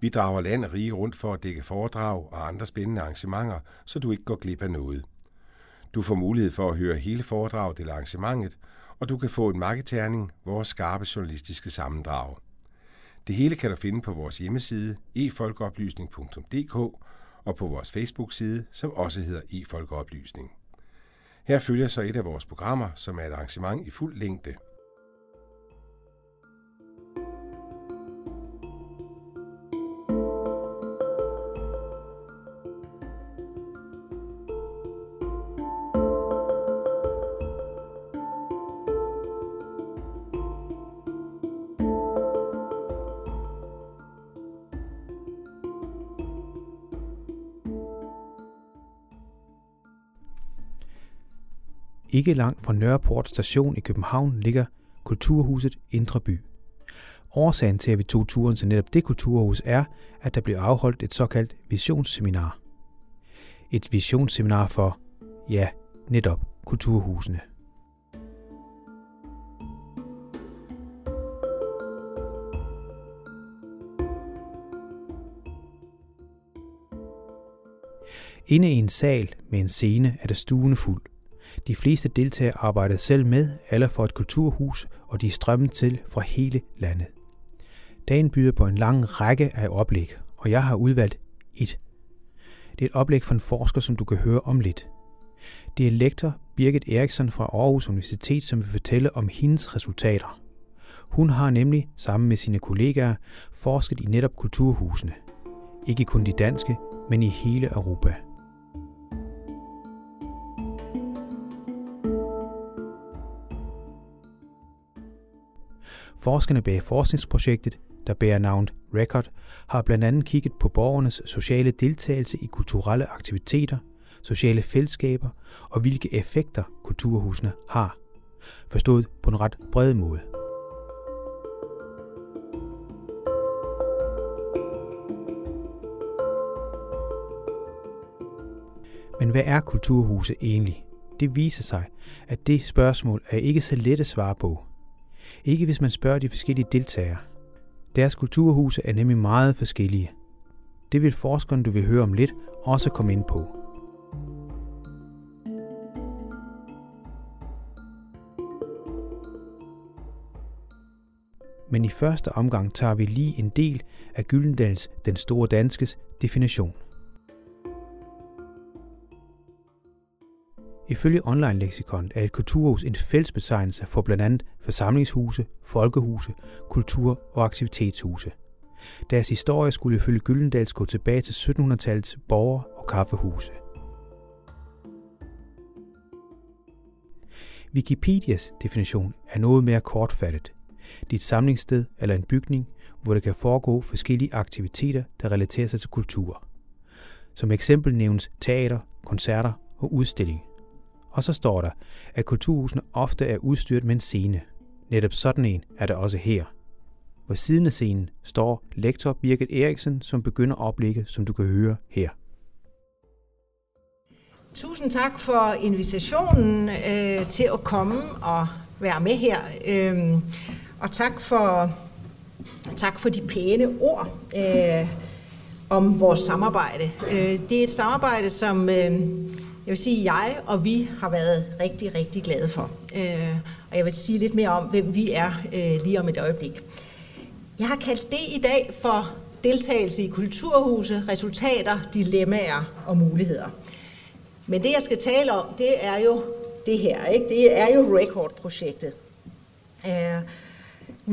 Vi drager land og rige rundt for at dække foredrag og andre spændende arrangementer, så du ikke går glip af noget. Du får mulighed for at høre hele foredraget eller arrangementet, og du kan få en marketerning, vores skarpe journalistiske sammendrag. Det hele kan du finde på vores hjemmeside efolkeoplysning.dk og på vores Facebook-side, som også hedder efolkeoplysning. Her følger så et af vores programmer, som er et arrangement i fuld længde – Ikke langt fra Nørreport station i København ligger Kulturhuset Indre By. Årsagen til, at vi tog turen til netop det kulturhus er, at der blev afholdt et såkaldt visionsseminar. Et visionsseminar for, ja, netop kulturhusene. Inde i en sal med en scene er der stuende fuld. De fleste deltagere arbejder selv med eller for et kulturhus, og de strømmede til fra hele landet. Dagen byder på en lang række af oplæg, og jeg har udvalgt et. Det er et oplæg fra en forsker, som du kan høre om lidt. Det er lektor Birgit Eriksson fra Aarhus Universitet, som vil fortælle om hendes resultater. Hun har nemlig sammen med sine kollegaer forsket i netop kulturhusene. Ikke kun de danske, men i hele Europa. Forskerne bag forskningsprojektet, der bærer navnet Record, har blandt andet kigget på borgernes sociale deltagelse i kulturelle aktiviteter, sociale fællesskaber og hvilke effekter kulturhusene har. Forstået på en ret bred måde. Men hvad er kulturhuse egentlig? Det viser sig, at det spørgsmål er ikke så let at svare på. Ikke hvis man spørger de forskellige deltagere. Deres kulturhuse er nemlig meget forskellige. Det vil forskeren, du vil høre om lidt, også komme ind på. Men i første omgang tager vi lige en del af Gyldendals Den Store Danskes definition. Ifølge online-leksikon er et kulturhus en fællesbetegnelse for blandt andet forsamlingshuse, folkehuse, kultur- og aktivitetshuse. Deres historie skulle ifølge Gyldendals gå tilbage til 1700-tallets borger- og kaffehuse. Wikipedias definition er noget mere kortfattet. Det er et samlingssted eller en bygning, hvor der kan foregå forskellige aktiviteter, der relaterer sig til kultur. Som eksempel nævnes teater, koncerter og udstilling – og så står der, at kulturhusene ofte er udstyret med en scene. Netop sådan en er der også her. Ved siden af scenen står lektor Birgit Eriksen, som begynder oplægget, som du kan høre her. Tusind tak for invitationen øh, til at komme og være med her. Øh, og tak for, tak for de pæne ord øh, om vores samarbejde. Øh, det er et samarbejde, som øh, jeg vil sige, at jeg og vi har været rigtig, rigtig glade for. Øh, og jeg vil sige lidt mere om, hvem vi er øh, lige om et øjeblik. Jeg har kaldt det i dag for deltagelse i kulturhuse, resultater, dilemmaer og muligheder. Men det, jeg skal tale om, det er jo det her. Ikke? Det er jo Record-projektet. Uh,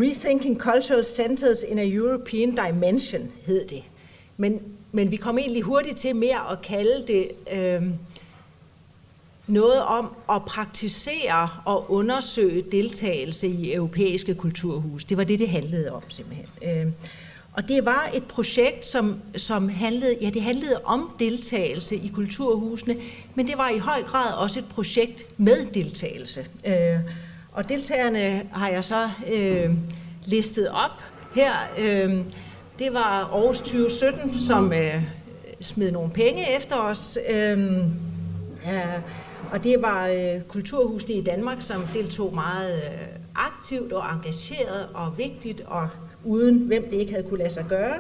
Rethinking Cultural Centers in a European Dimension hed det. Men, men vi kom egentlig hurtigt til mere at kalde det... Uh, noget om at praktisere og undersøge deltagelse i europæiske kulturhus. Det var det, det handlede om simpelthen. Øh, Og det var et projekt, som, som handlede, ja, det handlede om deltagelse i kulturhusene, men det var i høj grad også et projekt med deltagelse. Øh, og deltagerne har jeg så øh, listet op her. Øh, det var Aarhus 2017, som øh, smed nogle penge efter os. Øhm, øh, ja, og det var øh, kulturhusene i Danmark, som deltog meget øh, aktivt og engageret og vigtigt og uden hvem det ikke havde kunne lade sig gøre.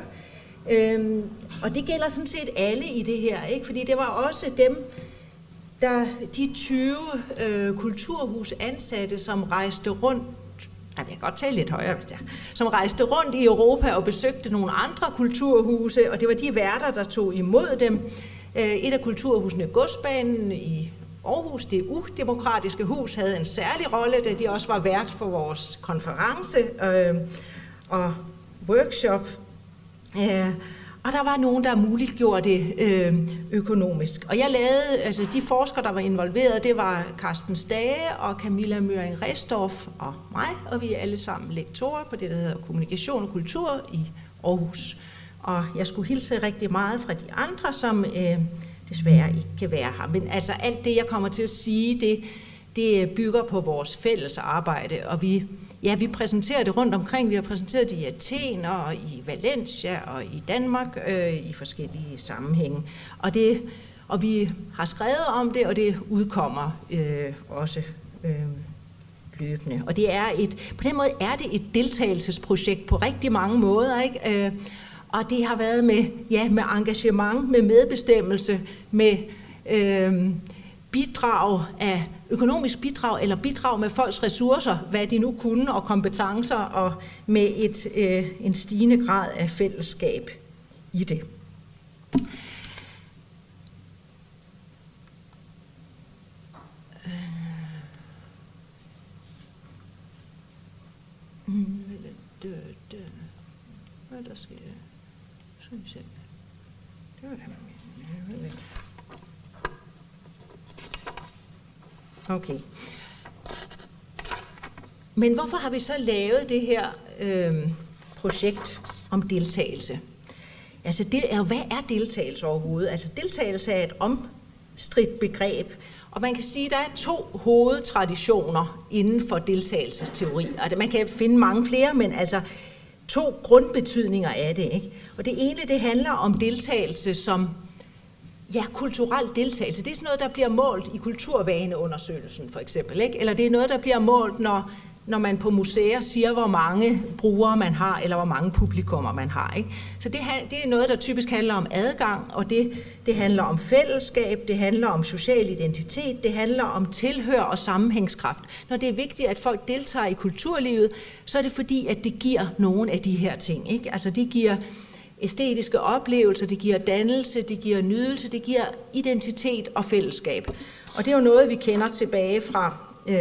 Øhm, og det gælder sådan set alle i det her, ikke? fordi det var også dem, der de 20 øh, kulturhusansatte, som rejste rundt jeg kan godt tale lidt højere, hvis det er, som rejste rundt i Europa og besøgte nogle andre kulturhuse, og det var de værter, der tog imod dem. Øh, et af kulturhusene, Godsbanen i Aarhus, det udemokratiske hus, havde en særlig rolle, da de også var vært for vores konference. Øh, og workshop. Øh, og der var nogen, der muliggjorde det øh, økonomisk. Og jeg lavede, altså de forskere, der var involveret, det var Carsten Stage og Camilla Møring Restorff og mig, og vi er alle sammen lektorer på det, der hedder Kommunikation og Kultur i Aarhus. Og jeg skulle hilse rigtig meget fra de andre, som øh, desværre ikke kan være her. Men altså alt det, jeg kommer til at sige, det, det bygger på vores fælles arbejde, og vi Ja, vi præsenterer det rundt omkring. Vi har præsenteret det i Athen og i Valencia og i Danmark øh, i forskellige sammenhænge. Og, det, og vi har skrevet om det, og det udkommer øh, også øh, løbende. Og det er et, på den måde er det et deltagelsesprojekt på rigtig mange måder. Ikke? Øh, og det har været med, ja, med engagement, med medbestemmelse, med øh, bidrag af økonomisk bidrag eller bidrag med folks ressourcer, hvad de nu kunne, og kompetencer, og med et, øh, en stigende grad af fællesskab i det. Øh. Hmm, hvad der sker? Synes jeg. Det var det. Okay. Men hvorfor har vi så lavet det her øh, projekt om deltagelse? Altså, det er, hvad er deltagelse overhovedet? Altså, deltagelse er et omstridt begreb, og man kan sige, at der er to hovedtraditioner inden for deltagelsesteori. Og man kan finde mange flere, men altså to grundbetydninger af det. Ikke? Og det ene, det handler om deltagelse som Ja, kulturel deltagelse. Det er sådan noget, der bliver målt i kulturvaneundersøgelsen, for eksempel. Ikke? Eller det er noget, der bliver målt, når, når man på museer siger, hvor mange brugere man har, eller hvor mange publikummer man har. Ikke? Så det, det er noget, der typisk handler om adgang, og det, det handler om fællesskab, det handler om social identitet, det handler om tilhør og sammenhængskraft. Når det er vigtigt, at folk deltager i kulturlivet, så er det fordi, at det giver nogle af de her ting. Ikke? Altså det giver æstetiske oplevelser, det giver dannelse, det giver nydelse, det giver identitet og fællesskab. Og det er jo noget, vi kender tilbage fra, øh,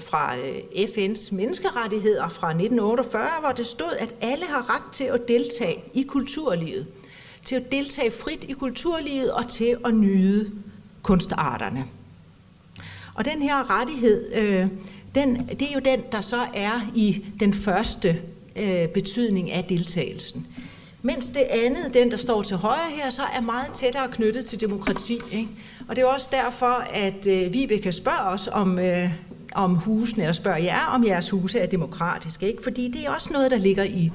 fra øh, FN's menneskerettigheder fra 1948, hvor det stod, at alle har ret til at deltage i kulturlivet. Til at deltage frit i kulturlivet og til at nyde kunstarterne. Og den her rettighed, øh, den, det er jo den, der så er i den første øh, betydning af deltagelsen. Mens det andet, den der står til højre her, så er meget tættere knyttet til demokrati. Ikke? Og det er også derfor, at øh, Vibeke spørger os om, øh, om husene, eller spørger jer, om jeres huse er demokratiske. Ikke? Fordi det er også noget, der ligger i,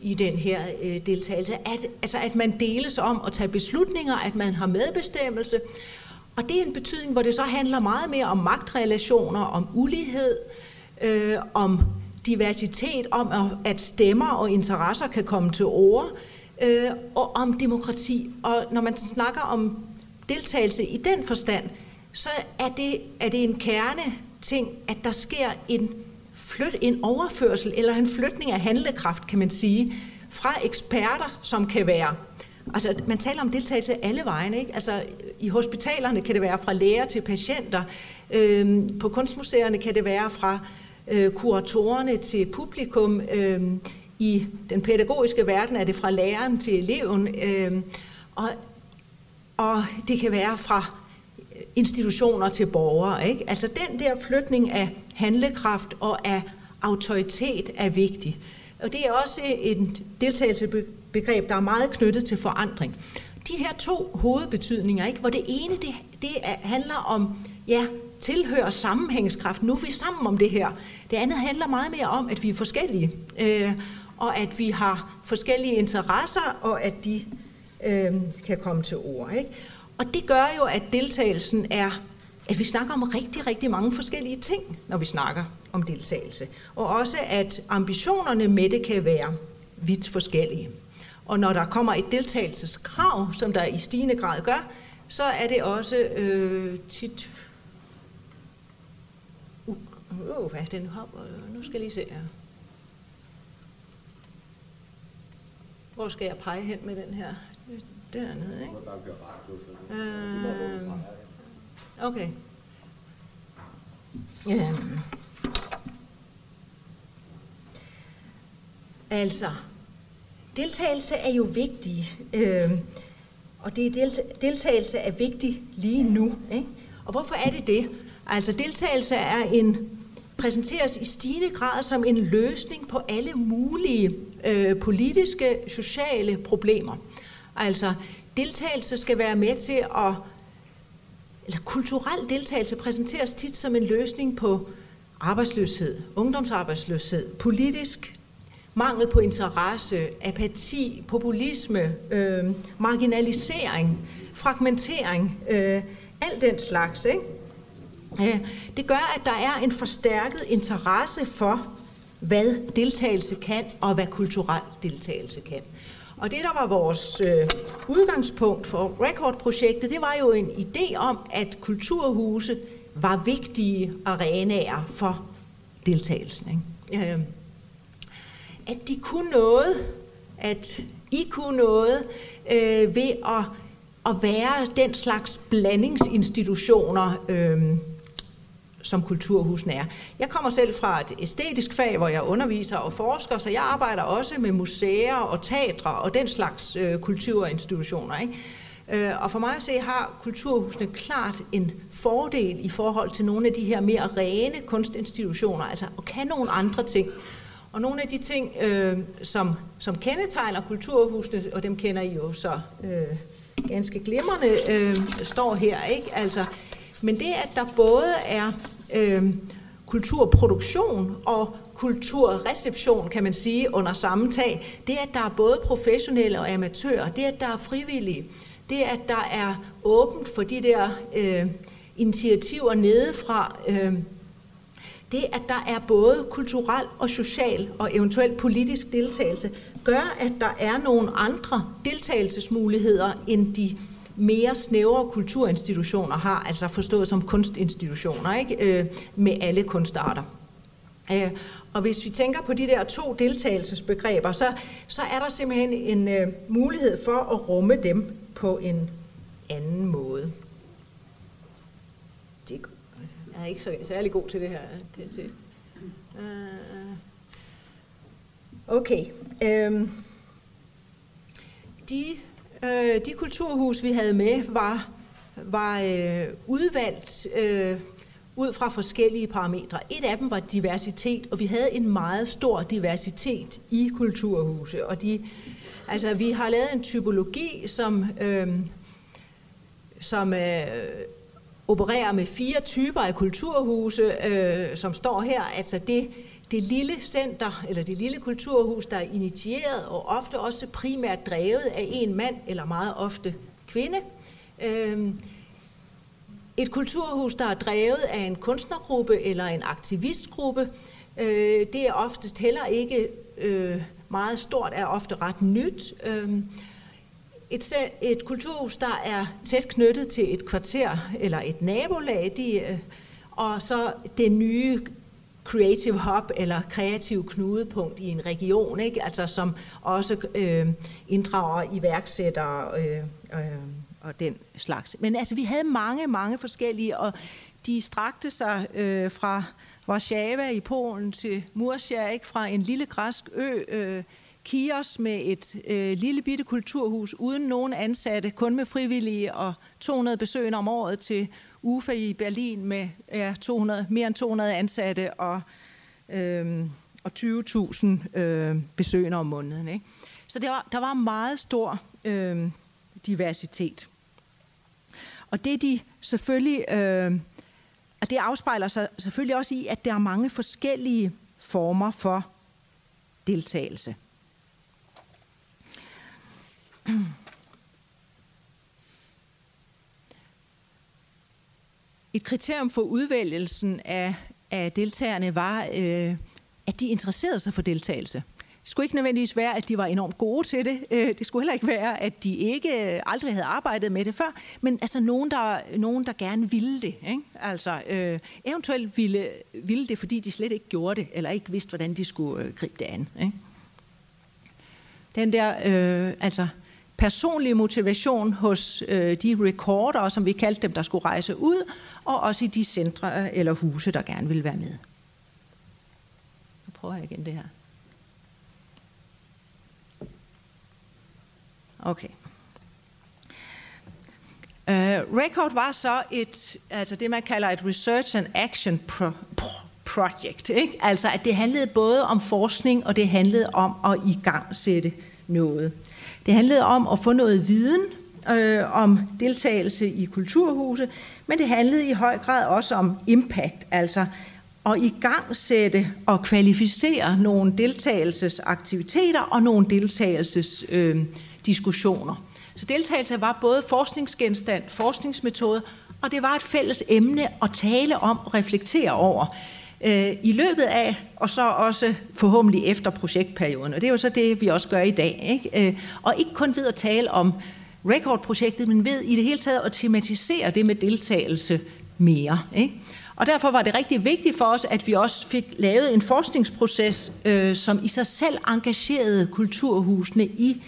i den her øh, deltagelse. At, altså at man deles om at tage beslutninger, at man har medbestemmelse. Og det er en betydning, hvor det så handler meget mere om magtrelationer, om ulighed, øh, om diversitet, om at stemmer og interesser kan komme til ord, øh, og om demokrati. Og når man snakker om deltagelse i den forstand, så er det, er det en kerne ting, at der sker en, flyt, en overførsel eller en flytning af handlekraft, kan man sige, fra eksperter, som kan være Altså, man taler om deltagelse alle vegne. Ikke? Altså, I hospitalerne kan det være fra læger til patienter. Øhm, på kunstmuseerne kan det være fra øh, kuratorerne til publikum. Øhm, I den pædagogiske verden er det fra læreren til eleven. Øhm, og, og det kan være fra institutioner til borgere. Ikke? Altså den der flytning af handlekraft og af autoritet er vigtig. Og det er også et deltagelsesbegreb, der er meget knyttet til forandring. De her to hovedbetydninger, ikke, hvor det ene det, det handler om ja, tilhør sammenhængskraft. Nu er vi sammen om det her. Det andet handler meget mere om, at vi er forskellige, øh, og at vi har forskellige interesser, og at de øh, kan komme til ord. Ikke? Og det gør jo, at deltagelsen er, at vi snakker om rigtig, rigtig mange forskellige ting, når vi snakker om deltagelse. Og også, at ambitionerne med det kan være vidt forskellige. Og når der kommer et deltagelseskrav, som der i stigende grad gør, så er det også øh, tit... Uh, uh, hvad er den hopper? Nu skal jeg lige se her. Hvor skal jeg pege hen med den her? Øh, dernede, ikke? Øh, okay. Ja. Altså, deltagelse er jo vigtig, øh, og det er deltagelse er vigtig lige nu. Ikke? Og hvorfor er det det? Altså, deltagelse er en præsenteres i stigende grad som en løsning på alle mulige øh, politiske, sociale problemer. Altså, deltagelse skal være med til at, eller kulturel deltagelse præsenteres tit som en løsning på arbejdsløshed, ungdomsarbejdsløshed, politisk mangel på interesse, apati, populisme, øh, marginalisering, fragmentering, øh, alt den slags. Ikke? Øh, det gør, at der er en forstærket interesse for, hvad deltagelse kan, og hvad kulturel deltagelse kan. Og det, der var vores øh, udgangspunkt for Record-projektet, det var jo en idé om, at kulturhuse var vigtige arenaer for deltagelsen. Ikke? Øh, at de kunne noget, at I kunne noget øh, ved at, at være den slags blandingsinstitutioner, øh, som kulturhusene er. Jeg kommer selv fra et æstetisk fag, hvor jeg underviser og forsker, så jeg arbejder også med museer og teatre og den slags øh, kulturinstitutioner. Ikke? Øh, og for mig at se har kulturhusene klart en fordel i forhold til nogle af de her mere rene kunstinstitutioner, altså at kan nogle andre ting. Og nogle af de ting, øh, som, som kendetegner kulturhusene, og dem kender I jo så øh, ganske glimrende, øh, står her. ikke. Altså, men det, at der både er øh, kulturproduktion og kulturreception, kan man sige, under samme tag, det, at der er både professionelle og amatører, det, at der er frivillige, det, at der er åbent for de der øh, initiativer nedefra, øh, det, at der er både kulturel og social og eventuelt politisk deltagelse, gør, at der er nogle andre deltagelsesmuligheder end de mere snævre kulturinstitutioner har, altså forstået som kunstinstitutioner, ikke? Øh, med alle kunstarter. Øh, og hvis vi tænker på de der to deltagelsesbegreber, så, så er der simpelthen en øh, mulighed for at rumme dem på en anden måde. Det er ikke så særlig god til det her, kan jeg se. Øh, okay. Øh, de Øh, de kulturhus, vi havde med, var, var øh, udvalgt øh, ud fra forskellige parametre. Et af dem var diversitet, og vi havde en meget stor diversitet i kulturhuse. Og de, altså, vi har lavet en typologi, som, øh, som øh, opererer med fire typer af kulturhuse, øh, som står her. Altså det, det lille center, eller det lille kulturhus, der er initieret og ofte også primært drevet af en mand, eller meget ofte kvinde. Øhm, et kulturhus, der er drevet af en kunstnergruppe eller en aktivistgruppe, øh, det er oftest heller ikke øh, meget stort, er ofte ret nyt. Øhm, et, et kulturhus, der er tæt knyttet til et kvarter eller et nabolag, de, øh, og så det nye creative hub eller kreativ knudepunkt i en region, ikke? Altså, som også øh, inddrager iværksættere øh, øh, og den slags. Men altså, vi havde mange, mange forskellige, og de strakte sig øh, fra Warszawa i Polen til Murcia, ikke? fra en lille græsk ø, øh, Kios med et øh, lille bitte kulturhus uden nogen ansatte, kun med frivillige og 200 besøgende om året til UFA i Berlin med ja, 200, mere end 200 ansatte og, øh, og 20.000 øh, besøgende om måneden. Ikke? Så der var, der var meget stor øh, diversitet. Og det de selvfølgelig, øh, og det afspejler sig selvfølgelig også i, at der er mange forskellige former for deltagelse. Et kriterium for udvælgelsen af, af deltagerne var, øh, at de interesserede sig for deltagelse. Det skulle ikke nødvendigvis være, at de var enormt gode til det. Øh, det skulle heller ikke være, at de ikke øh, aldrig havde arbejdet med det før. Men altså nogen, der, nogen, der gerne ville det. Ikke? Altså øh, eventuelt ville, ville det, fordi de slet ikke gjorde det, eller ikke vidste, hvordan de skulle øh, gribe det an. Ikke? Den der, øh, altså personlig motivation hos øh, de recorder, som vi kaldte dem, der skulle rejse ud, og også i de centre øh, eller huse, der gerne ville være med. Nu prøver jeg igen det her. Okay. Uh, Record var så et, altså det man kalder et research and action pro, pro, project. Ikke? Altså at det handlede både om forskning, og det handlede om at igangsætte noget. Det handlede om at få noget viden øh, om deltagelse i kulturhuse, men det handlede i høj grad også om impact, altså at i gang sætte og kvalificere nogle deltagelsesaktiviteter og nogle deltagelsesdiskussioner. Øh, Så deltagelse var både forskningsgenstand, forskningsmetode, og det var et fælles emne at tale om og reflektere over øh, i løbet af, og så også forhåbentlig efter projektperioden. Og det er jo så det, vi også gør i dag. Ikke? Øh, og ikke kun ved at tale om rekordprojektet, men ved i det hele taget at tematisere det med deltagelse mere. Ikke? Og derfor var det rigtig vigtigt for os, at vi også fik lavet en forskningsproces, øh, som i sig selv engagerede kulturhusene i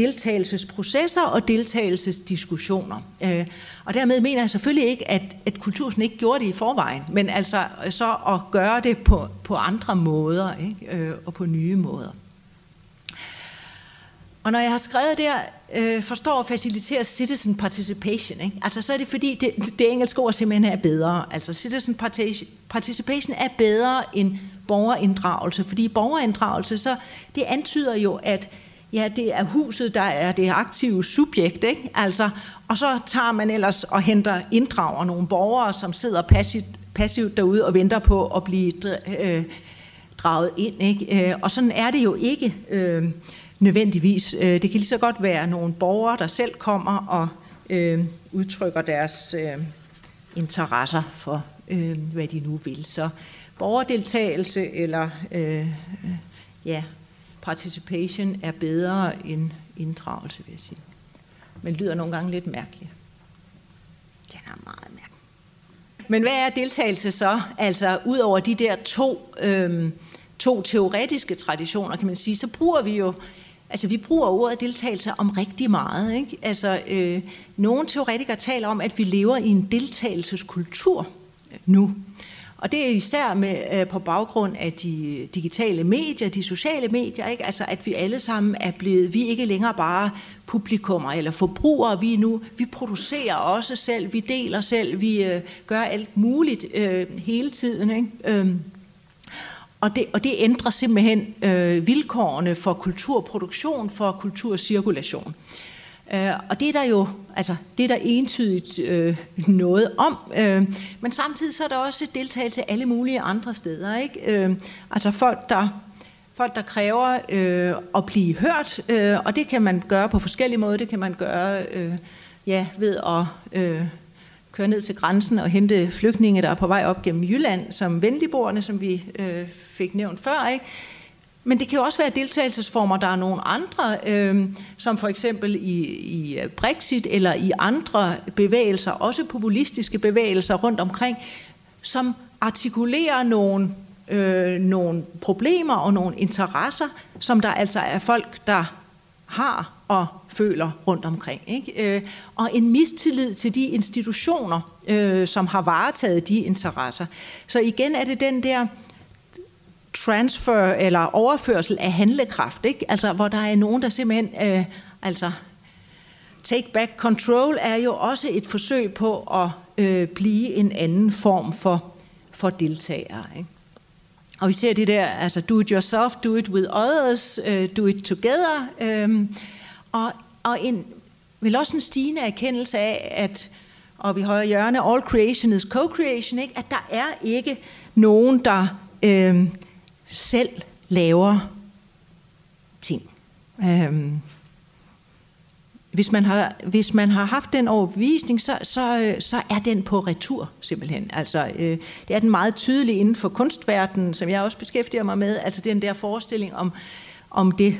deltagelsesprocesser og deltagelsesdiskussioner. Øh, og dermed mener jeg selvfølgelig ikke, at, at kulturen ikke gjorde det i forvejen, men altså så at gøre det på, på andre måder ikke? Øh, og på nye måder. Og når jeg har skrevet der, øh, forstår og faciliterer citizen participation, ikke? altså så er det fordi, det, det engelske ord simpelthen er bedre. Altså citizen participation er bedre end borgerinddragelse, fordi borgerinddragelse, så det antyder jo, at ja, det er huset, der er det aktive subjekt, ikke? Altså, og så tager man ellers og henter, inddrager nogle borgere, som sidder passivt, passivt derude og venter på at blive øh, draget ind, ikke? Øh, og sådan er det jo ikke. Øh, nødvendigvis. Øh, det kan lige så godt være nogle borgere, der selv kommer og øh, udtrykker deres øh, interesser for, øh, hvad de nu vil. Så borgerdeltagelse eller øh, øh ja, participation er bedre end inddragelse, vil jeg sige. Men lyder nogle gange lidt mærkeligt. Den er meget mærkelig. Men hvad er deltagelse så? Altså, ud over de der to, øh, to teoretiske traditioner, kan man sige, så bruger vi jo Altså, vi bruger ordet deltagelse om rigtig meget. Ikke? Altså, øh, nogle teoretikere taler om, at vi lever i en deltagelseskultur nu. Og det er især med, øh, på baggrund af de digitale medier, de sociale medier, ikke? Altså, at vi alle sammen er blevet, vi er ikke længere bare publikummer eller forbrugere, vi nu, vi producerer også selv, vi deler selv, vi øh, gør alt muligt øh, hele tiden. Ikke? Øh, og det, og det ændrer simpelthen øh, vilkårene for kulturproduktion, for kulturcirkulation. Øh, og det er der jo altså, det er der entydigt øh, noget om. Øh, men samtidig så er der også deltagelse alle mulige andre steder. Ikke? Øh, altså folk, der folk, der kræver øh, at blive hørt, øh, og det kan man gøre på forskellige måder. Det kan man gøre øh, ja, ved at øh, køre ned til grænsen og hente flygtninge, der er på vej op gennem Jylland, som venligboerne, som vi øh, fik nævnt før. Ikke? Men det kan jo også være deltagelsesformer, der er nogle andre, øh, som for eksempel i, i øh, Brexit eller i andre bevægelser, også populistiske bevægelser rundt omkring, som artikulerer nogle, øh, nogle problemer og nogle interesser, som der altså er folk, der har og føler rundt omkring. Ikke? Øh, og en mistillid til de institutioner, øh, som har varetaget de interesser. Så igen er det den der transfer eller overførsel af handlekraft, ikke? Altså, hvor der er nogen, der simpelthen, øh, altså, take back control er jo også et forsøg på at øh, blive en anden form for, for deltagere. Ikke? Og vi ser det der, altså do it yourself, do it with others, uh, do it together. Um, og, og en, vel også en stigende erkendelse af, at og i højre hjørne, all creation is co-creation, ikke? at der er ikke nogen, der øh, selv laver ting. Øhm, hvis man har, hvis man har haft den overbevisning, så, så, øh, så er den på retur simpelthen. Altså, øh, det er den meget tydelig inden for kunstverdenen, som jeg også beskæftiger mig med. Altså den der forestilling om, om det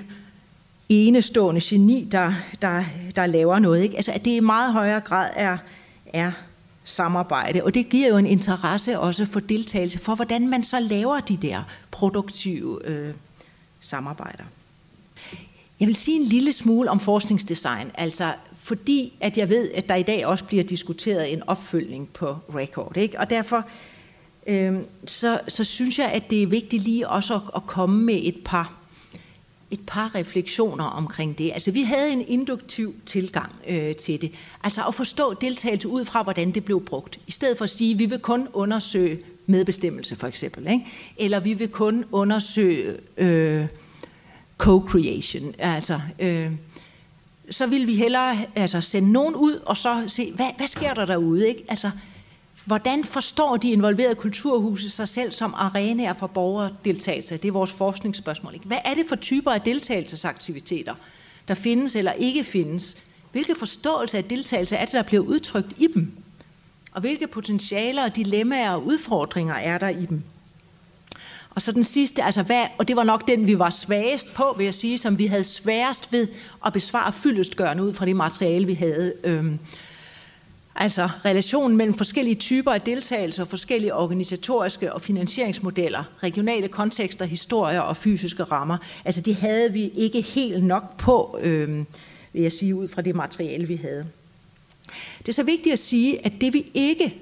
enestående geni, der, der, der laver noget. Ikke? Altså, at det i meget højere grad er, er samarbejde. Og det giver jo en interesse også for deltagelse, for hvordan man så laver de der produktive øh, samarbejder. Jeg vil sige en lille smule om forskningsdesign, altså fordi at jeg ved, at der i dag også bliver diskuteret en opfølgning på Record. Ikke? Og derfor øh, så, så synes jeg, at det er vigtigt lige også at, at komme med et par et par refleksioner omkring det. Altså, vi havde en induktiv tilgang øh, til det. Altså at forstå deltagelse ud fra, hvordan det blev brugt. I stedet for at sige, at vi vil kun undersøge medbestemmelse, for eksempel. Ikke? Eller vi vil kun undersøge øh, co-creation. Altså, øh, så vil vi hellere altså, sende nogen ud, og så se, hvad, hvad sker der derude? Ikke? Altså, Hvordan forstår de involverede kulturhuse sig selv som arenaer for borgerdeltagelse? Det er vores forskningsspørgsmål. Ikke? Hvad er det for typer af deltagelsesaktiviteter, der findes eller ikke findes? Hvilke forståelse af deltagelse er det, der bliver udtrykt i dem? Og hvilke potentialer, dilemmaer og udfordringer er der i dem? Og så den sidste, altså hvad, og det var nok den, vi var svagest på, vil jeg sige, som vi havde sværest ved at besvare fyldestgørende ud fra det materiale, vi havde. Øhm, Altså relationen mellem forskellige typer af deltagelse og forskellige organisatoriske og finansieringsmodeller, regionale kontekster, historier og fysiske rammer. Altså det havde vi ikke helt nok på, øh, vil jeg sige, ud fra det materiale, vi havde. Det er så vigtigt at sige, at det vi ikke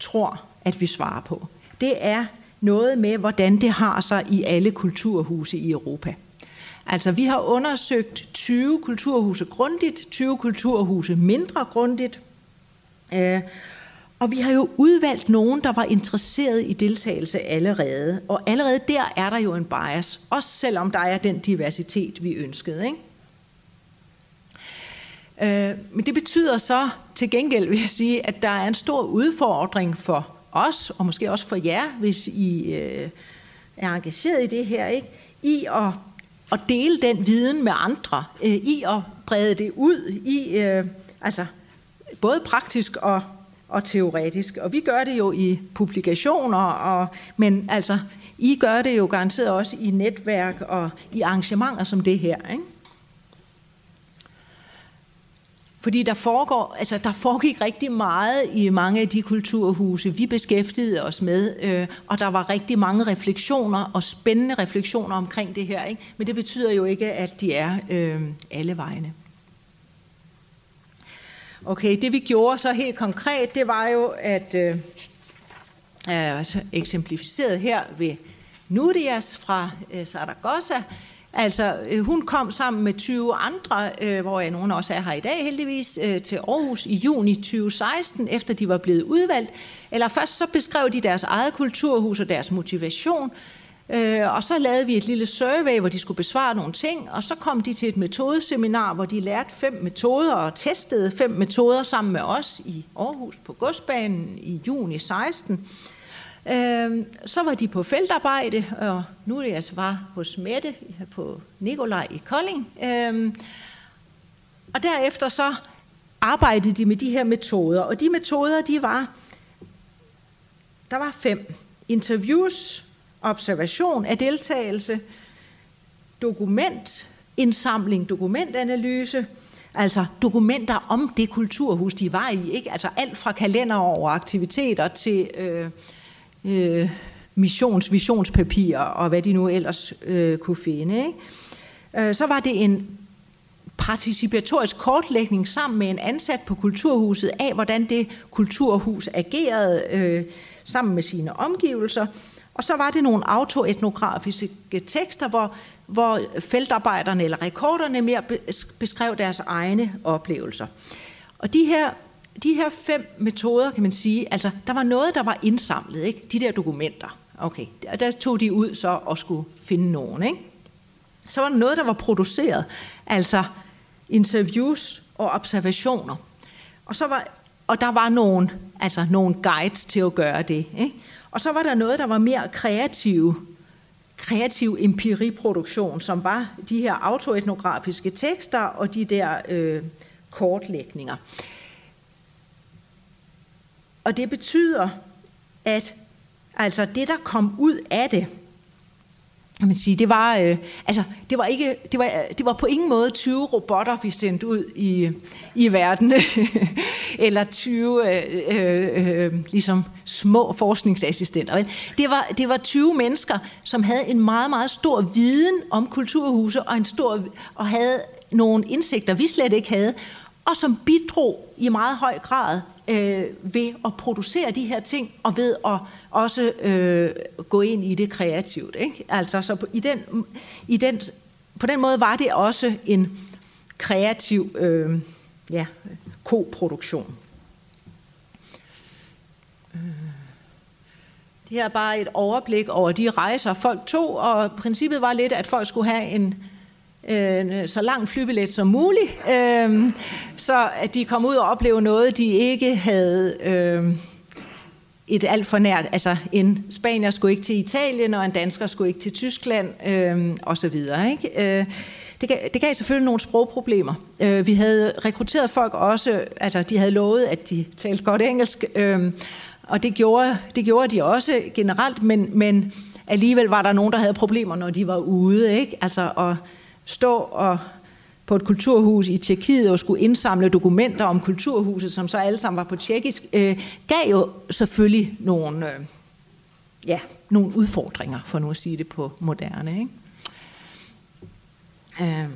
tror, at vi svarer på, det er noget med, hvordan det har sig i alle kulturhuse i Europa. Altså, vi har undersøgt 20 kulturhuse grundigt, 20 kulturhuse mindre grundigt, Øh, og vi har jo udvalgt nogen, der var interesseret i deltagelse allerede. Og allerede der er der jo en bias, også selvom der er den diversitet, vi ønskede. Ikke? Øh, men det betyder så til gengæld, vil jeg sige, at der er en stor udfordring for os, og måske også for jer, hvis I øh, er engageret i det her, ikke? i at, at dele den viden med andre, øh, i at brede det ud, i øh, altså både praktisk og, og teoretisk. Og vi gør det jo i publikationer, og, men altså, I gør det jo garanteret også i netværk og i arrangementer som det her. Ikke? Fordi der, foregår, altså der foregik rigtig meget i mange af de kulturhuse, vi beskæftigede os med, øh, og der var rigtig mange refleksioner og spændende refleksioner omkring det her. Ikke? Men det betyder jo ikke, at de er øh, alle vegne. Okay, det vi gjorde så helt konkret, det var jo, at øh, altså eksemplificeret her ved Nudias fra øh, Saragossa, Altså, øh, hun kom sammen med 20 andre, øh, hvor jeg nogen også er her i dag heldigvis, øh, til Aarhus i juni 2016, efter de var blevet udvalgt. Eller først så beskrev de deres eget kulturhus og deres motivation, Øh, og så lavede vi et lille survey, hvor de skulle besvare nogle ting, og så kom de til et metodeseminar, hvor de lærte fem metoder og testede fem metoder sammen med os i Aarhus på Godsbanen i juni 16. Øh, så var de på feltarbejde, og nu er det altså bare hos Mette på Nikolaj i Kolding. Øh, og derefter så arbejdede de med de her metoder, og de metoder, de var, der var fem. Interviews, observation af deltagelse, dokumentindsamling, dokumentanalyse, altså dokumenter om det kulturhus, de var i. Ikke? Altså alt fra kalender over aktiviteter til øh, øh, missions, visionspapirer og hvad de nu ellers øh, kunne finde. Ikke? Øh, så var det en participatorisk kortlægning sammen med en ansat på kulturhuset af, hvordan det kulturhus agerede øh, sammen med sine omgivelser. Og så var det nogle autoetnografiske tekster, hvor, hvor feltarbejderne eller rekorderne mere beskrev deres egne oplevelser. Og de her, de her fem metoder, kan man sige, altså der var noget, der var indsamlet, ikke? de der dokumenter. Okay, der tog de ud så og skulle finde nogen. Ikke? Så var der noget, der var produceret, altså interviews og observationer. Og, så var, og der var nogen, altså nogle guides til at gøre det. Ikke? Og så var der noget, der var mere kreativ, kreativ empiriproduktion, som var de her autoetnografiske tekster og de der øh, kortlægninger. Og det betyder, at altså det, der kom ud af det, man sige, det var, øh, altså, det var ikke, det var, det var på ingen måde 20 robotter, vi sendte ud i, i verden, eller 20 øh, øh, øh, ligesom små forskningsassistenter. Det var, det var 20 mennesker, som havde en meget, meget stor viden om kulturhuse, og, en stor, og havde nogle indsigter, vi slet ikke havde, og som bidrog i meget høj grad øh, ved at producere de her ting, og ved at også øh, gå ind i det kreativt. Ikke? Altså, så på, i den, i den, på den måde var det også en kreativ øh, ja, koproduktion. Øh, det her er bare et overblik over de rejser, folk tog, og princippet var lidt, at folk skulle have en øh, så lang flybillet som muligt, øh, så at de kom ud og opleve noget, de ikke havde øh, et alt for nært. Altså en spanier skulle ikke til Italien, og en dansker skulle ikke til Tyskland, øh, og så videre. Ikke? Øh, det, gav, det gav selvfølgelig nogle sprogproblemer. Øh, vi havde rekrutteret folk også, altså de havde lovet, at de talte godt engelsk, øh, og det gjorde, det gjorde de også generelt, men, men alligevel var der nogen, der havde problemer, når de var ude. Ikke? Altså, og stå og på et kulturhus i Tjekkiet og skulle indsamle dokumenter om kulturhuset, som så alle sammen var på tjekkisk, øh, gav jo selvfølgelig nogle, øh, ja, nogle udfordringer, for nu at sige det på moderne. Ikke? Øh.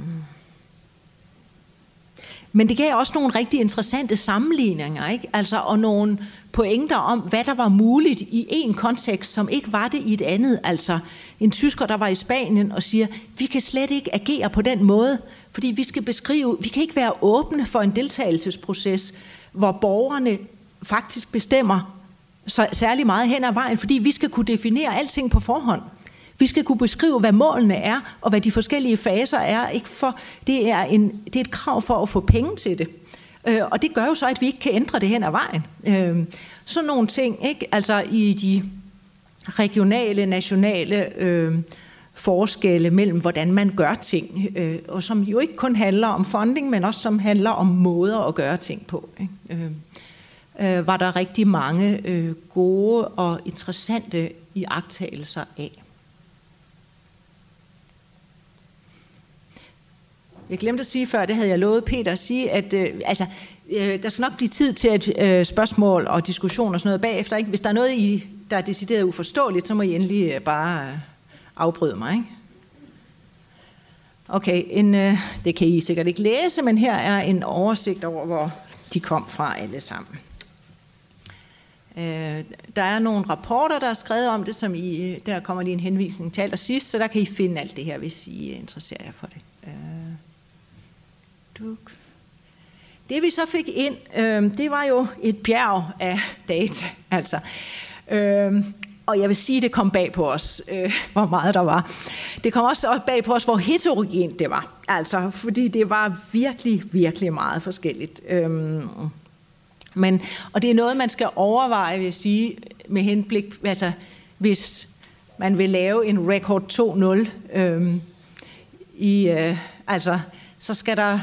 Men det gav også nogle rigtig interessante sammenligninger, ikke? Altså, og nogle pointer om, hvad der var muligt i en kontekst, som ikke var det i et andet. Altså en tysker, der var i Spanien og siger, vi kan slet ikke agere på den måde, fordi vi skal beskrive, vi kan ikke være åbne for en deltagelsesproces, hvor borgerne faktisk bestemmer så særlig meget hen ad vejen, fordi vi skal kunne definere alting på forhånd. Vi skal kunne beskrive, hvad målene er, og hvad de forskellige faser er. Ikke for, det, er en, det er et krav for at få penge til det. Øh, og det gør jo så, at vi ikke kan ændre det hen ad vejen. Øh, sådan nogle ting, ikke? altså i de regionale, nationale øh, forskelle mellem, hvordan man gør ting, øh, og som jo ikke kun handler om funding, men også som handler om måder at gøre ting på. Ikke? Øh, øh, var der rigtig mange øh, gode og interessante iagtagelser af. Jeg glemte at sige før, det havde jeg lovet Peter at sige, at øh, altså, øh, der skal nok blive tid til et øh, spørgsmål og diskussion og sådan noget bagefter. Ikke? Hvis der er noget, I, der er decideret uforståeligt, så må I endelig øh, bare øh, afbryde mig. Ikke? Okay, en, øh, det kan I sikkert ikke læse, men her er en oversigt over, hvor de kom fra alle sammen. Øh, der er nogle rapporter, der er skrevet om det, som I, øh, der kommer lige en henvisning til allersidst, så der kan I finde alt det her, hvis I interesserer jer for det. Facebook. Det vi så fik ind, øh, det var jo et bjerg af data. Altså. Øh, og jeg vil sige, det kom bag på os, øh, hvor meget der var. Det kom også bag på os, hvor heterogent det var. Altså, fordi det var virkelig, virkelig meget forskelligt. Øhm, men, og det er noget, man skal overveje, vil jeg sige, med henblik, altså, hvis man vil lave en record 2.0, øhm, i, øh, altså, så skal der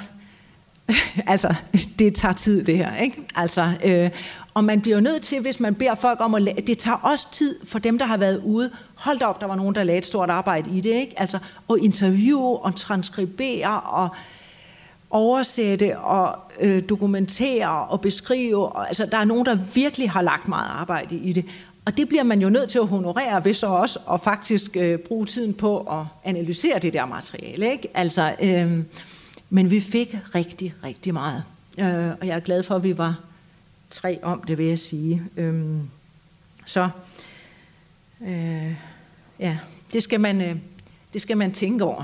altså, det tager tid, det her. Ikke? Altså, øh, og man bliver nødt til, hvis man beder folk om at lade, det tager også tid for dem, der har været ude. Hold da op, der var nogen, der lagde et stort arbejde i det. Ikke? Altså, at interviewe og transkribere og oversætte og øh, dokumentere og beskrive. Og, altså, der er nogen, der virkelig har lagt meget arbejde i det. Og det bliver man jo nødt til at honorere ved så også at faktisk øh, bruge tiden på at analysere det der materiale. Ikke? Altså, øh, men vi fik rigtig, rigtig meget. Øh, og jeg er glad for, at vi var tre om det, vil jeg sige. Øh, så øh, ja, det skal man, øh, det skal man tænke over.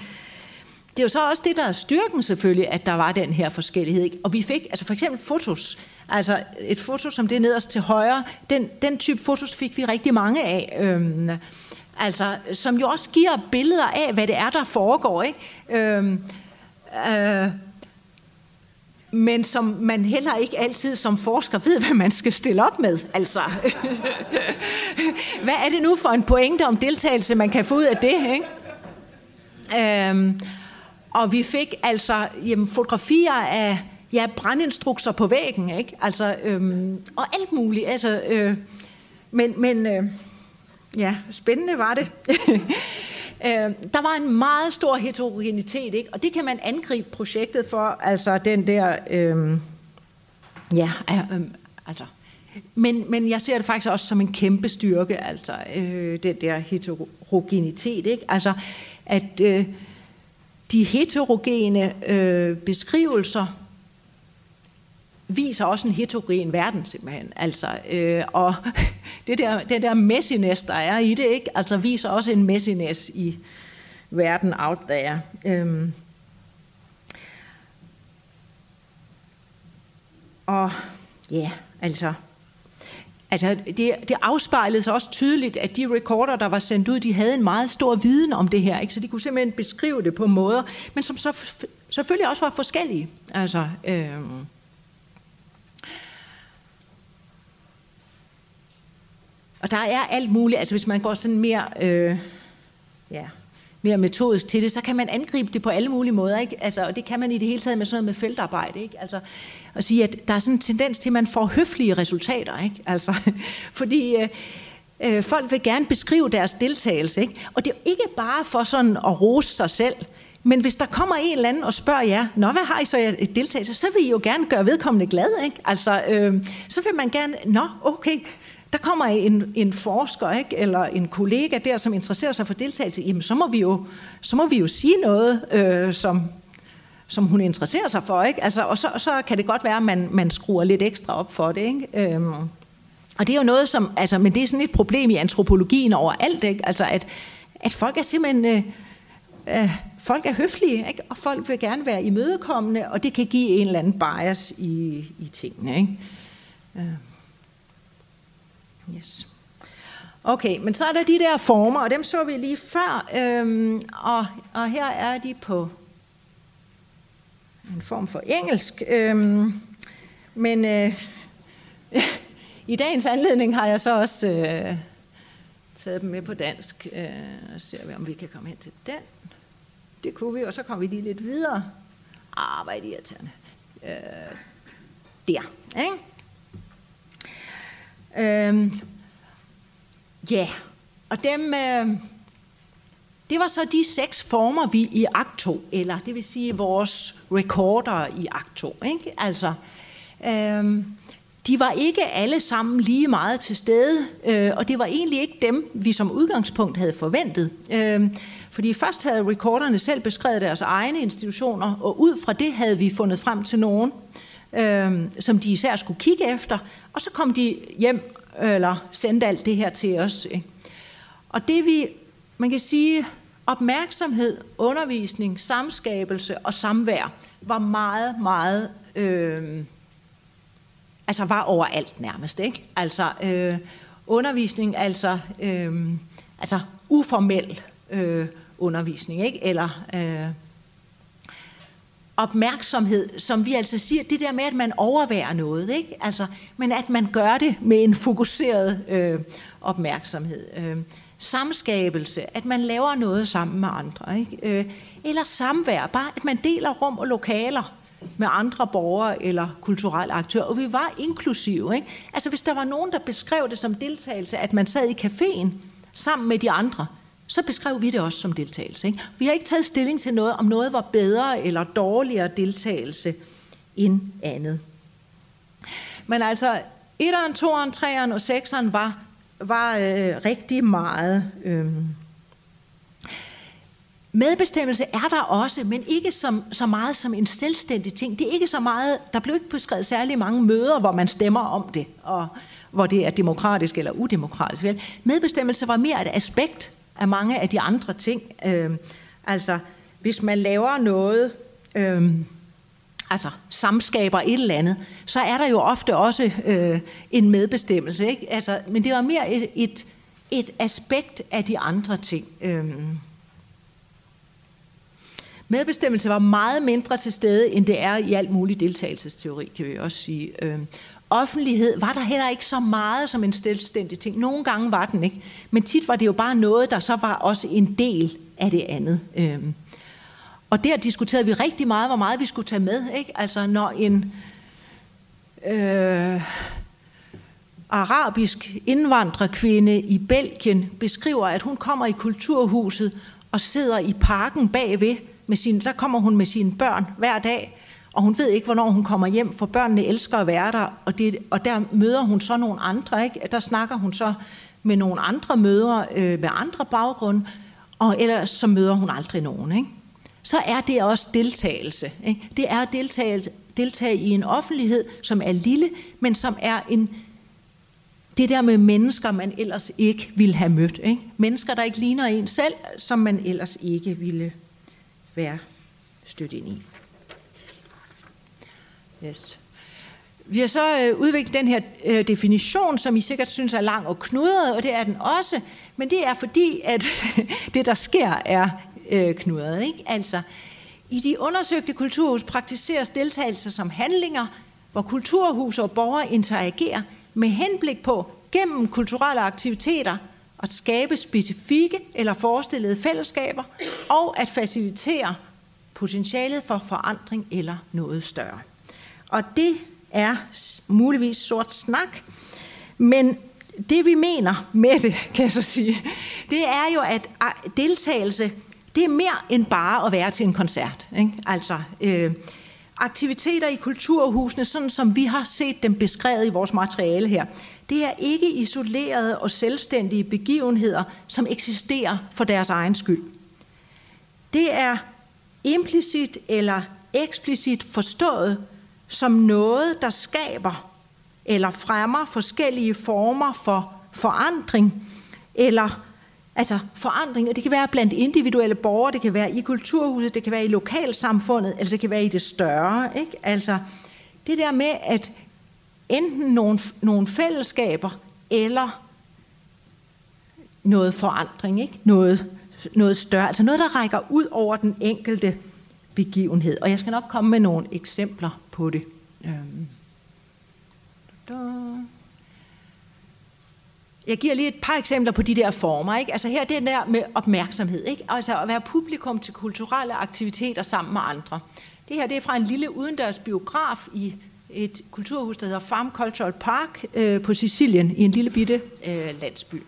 det er jo så også det, der er styrken selvfølgelig, at der var den her forskellighed. Ikke? Og vi fik, altså for eksempel fotos, Altså et foto som det nederst til højre, den, den type fotos fik vi rigtig mange af. Øhm, altså, som jo også giver billeder af, hvad det er, der foregår. Ikke? Øhm, øh, men som man heller ikke altid som forsker ved, hvad man skal stille op med. Altså, hvad er det nu for en pointe om deltagelse, man kan få ud af det? Ikke? Øhm, og vi fik altså jamen, fotografier af ja, brandinstrukser på væggen, ikke? Altså, øhm, og alt muligt. Altså, øh, men men øh, ja, spændende var det. øh, der var en meget stor heterogenitet, ikke? og det kan man angribe projektet for, altså den der, øh, ja, øh, altså, men, men jeg ser det faktisk også som en kæmpe styrke, altså øh, den der heterogenitet, ikke? Altså, at øh, de heterogene øh, beskrivelser viser også en heterogen verden simpelthen. Altså, øh, og det der, det der messiness, der er i det, ikke? Altså, viser også en messiness i verden out there. Øhm. Og ja, altså, altså det, det afspejlede sig også tydeligt, at de recorder, der var sendt ud, de havde en meget stor viden om det her, ikke? så de kunne simpelthen beskrive det på måder, men som så selvfølgelig også var forskellige. Altså, øh, Og der er alt muligt, altså hvis man går sådan mere, øh, ja, mere metodisk til det, så kan man angribe det på alle mulige måder, ikke? Altså, og det kan man i det hele taget med sådan noget med feltarbejde, ikke? Altså, at sige, at der er sådan en tendens til, at man får høflige resultater, ikke? Altså, fordi øh, øh, folk vil gerne beskrive deres deltagelse, ikke? Og det er jo ikke bare for sådan at rose sig selv, men hvis der kommer en eller anden og spørger jer, Nå, hvad har I så et deltagelse? Så vil I jo gerne gøre vedkommende glad, ikke? Altså, øh, så vil man gerne, nå, okay, der kommer en, en forsker ikke, eller en kollega der, som interesserer sig for deltagelse, jamen så må vi jo, så må vi jo sige noget, øh, som, som hun interesserer sig for. Ikke? Altså, og så, så kan det godt være, at man, man skruer lidt ekstra op for det. Ikke? Øhm, og det er jo noget, som, altså, men det er sådan et problem i antropologien overalt, ikke? Altså, at, at folk er simpelthen, øh, øh, folk er høflige, ikke? og folk vil gerne være imødekommende, og det kan give en eller anden bias i, i tingene. Ikke? Øh. Yes. Okay, men så er der de der former, og dem så vi lige før, øhm, og, og her er de på en form for engelsk. Øhm, men øh, i dagens anledning har jeg så også øh, taget dem med på dansk. Øh, og ser vi, om vi kan komme hen til den. Det kunne vi, og så kommer vi lige lidt videre. Ah, hvad er det irriterende. Øh, der, ikke? Øhm, ja, og dem, øh, det var så de seks former, vi i akt 2, eller det vil sige vores recorder i akt 2. Ikke? Altså, øhm, de var ikke alle sammen lige meget til stede, øh, og det var egentlig ikke dem, vi som udgangspunkt havde forventet. Øh, fordi først havde recorderne selv beskrevet deres egne institutioner, og ud fra det havde vi fundet frem til nogen, øh, som de især skulle kigge efter, og så kom de hjem eller sendte alt det her til os. Ikke? Og det vi, man kan sige, opmærksomhed, undervisning, samskabelse og samvær var meget, meget, øh, altså var overalt nærmest, ikke? Altså øh, undervisning, altså, øh, altså uformel øh, undervisning, ikke? Eller øh, opmærksomhed, som vi altså siger, det der med, at man overværer noget, ikke? Altså, men at man gør det med en fokuseret øh, opmærksomhed. Øh, samskabelse, at man laver noget sammen med andre. Ikke? Øh, eller samvær, bare at man deler rum og lokaler med andre borgere eller kulturelle aktører. Og vi var inklusive. Ikke? Altså hvis der var nogen, der beskrev det som deltagelse, at man sad i caféen sammen med de andre, så beskrev vi det også som deltagelse. Ikke? Vi har ikke taget stilling til noget, om noget var bedre eller dårligere deltagelse end andet. Men altså, 1'eren, 2'eren, 3'eren og 6'eren var, var øh, rigtig meget. Øh, Medbestemmelse er der også, men ikke som, så meget som en selvstændig ting. Det er ikke så meget, der blev ikke beskrevet særlig mange møder, hvor man stemmer om det, og hvor det er demokratisk eller udemokratisk. Vel? Medbestemmelse var mere et aspekt af mange af de andre ting. Øh, altså, hvis man laver noget, øh, altså samskaber et eller andet, så er der jo ofte også øh, en medbestemmelse. Ikke? Altså, men det var mere et, et, et aspekt af de andre ting. Øh, Medbestemmelse var meget mindre til stede, end det er i alt mulig deltagelsesteori, kan vi også sige. Øhm, Offentlighed var der heller ikke så meget som en selvstændig ting. Nogle gange var den ikke, men tit var det jo bare noget, der så var også en del af det andet. Øhm. Og der diskuterede vi rigtig meget, hvor meget vi skulle tage med. Ikke? Altså når en øh, arabisk indvandrerkvinde i Belgien beskriver, at hun kommer i kulturhuset og sidder i parken bagved, med sine, der kommer hun med sine børn hver dag, og hun ved ikke, hvornår hun kommer hjem, for børnene elsker at være der, og, det, og der møder hun så nogle andre, ikke? der snakker hun så med nogle andre mødre øh, med andre baggrund, og ellers så møder hun aldrig nogen. Ikke? så er det også deltagelse. Ikke? Det er at deltage, deltage i en offentlighed, som er lille, men som er en det der med mennesker, man ellers ikke ville have mødt. Ikke? Mennesker, der ikke ligner en selv, som man ellers ikke ville være stødt ind i. Yes. Vi har så øh, udviklet den her øh, definition, som I sikkert synes er lang og knudret, og det er den også, men det er fordi, at det, der sker, er øh, knudret. Ikke? Altså, i de undersøgte kulturhus praktiseres deltagelse som handlinger, hvor kulturhus og borgere interagerer med henblik på gennem kulturelle aktiviteter at skabe specifikke eller forestillede fællesskaber og at facilitere potentialet for forandring eller noget større. Og det er muligvis sort snak, men det vi mener med det, kan jeg så sige, det er jo, at deltagelse det er mere end bare at være til en koncert. Ikke? Altså, øh, aktiviteter i kulturhusene, sådan som vi har set dem beskrevet i vores materiale her, det er ikke isolerede og selvstændige begivenheder, som eksisterer for deres egen skyld. Det er implicit eller eksplicit forstået som noget, der skaber eller fremmer forskellige former for forandring eller Altså forandring, og det kan være blandt individuelle borgere, det kan være i kulturhuset, det kan være i lokalsamfundet, eller det kan være i det større. Ikke? Altså det der med, at enten nogle, nogle fællesskaber, eller noget forandring, ikke? Noget, noget større, altså noget, der rækker ud over den enkelte begivenhed. Og jeg skal nok komme med nogle eksempler på det. Øhm. Jeg giver lige et par eksempler på de der former. Ikke? Altså her det er der med opmærksomhed. Ikke? Altså at være publikum til kulturelle aktiviteter sammen med andre. Det her det er fra en lille udendørs biograf i et kulturhus, der hedder Farm Cultural Park øh, på Sicilien, i en lille bitte øh, landsby.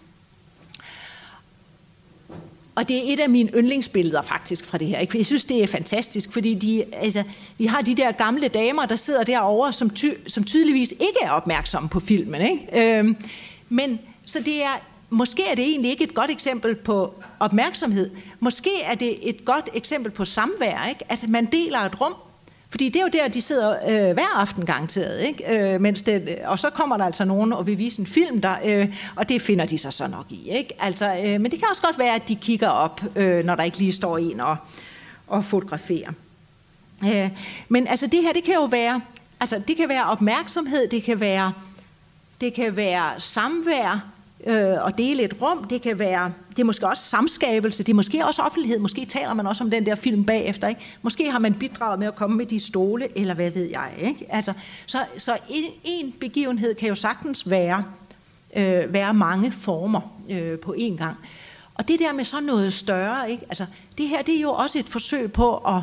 Og det er et af mine yndlingsbilleder faktisk fra det her. Ikke? Jeg synes, det er fantastisk, fordi de, altså, vi har de der gamle damer, der sidder derovre, som, ty, som tydeligvis ikke er opmærksomme på filmen. Ikke? Øhm, men så det er, måske er det egentlig ikke et godt eksempel på opmærksomhed. Måske er det et godt eksempel på samvær, ikke? at man deler et rum. Fordi det er jo der, de sidder øh, hver aften garanteret. Ikke? Øh, mens det, og så kommer der altså nogen og vil vise en film der, øh, og det finder de sig så nok i. Ikke? Altså, øh, men det kan også godt være, at de kigger op, øh, når der ikke lige står en og, og fotograferer. Øh, men altså det her, det kan jo være, altså det kan være opmærksomhed, det kan være, det kan være samvær, øh, og dele et rum. Det kan være, det er måske også samskabelse, det er måske også offentlighed. Måske taler man også om den der film bagefter. Ikke? Måske har man bidraget med at komme med de stole, eller hvad ved jeg. Ikke? Altså, så, så en, en begivenhed kan jo sagtens være, øh, være mange former øh, på én gang. Og det der med sådan noget større, ikke? Altså, det her det er jo også et forsøg på at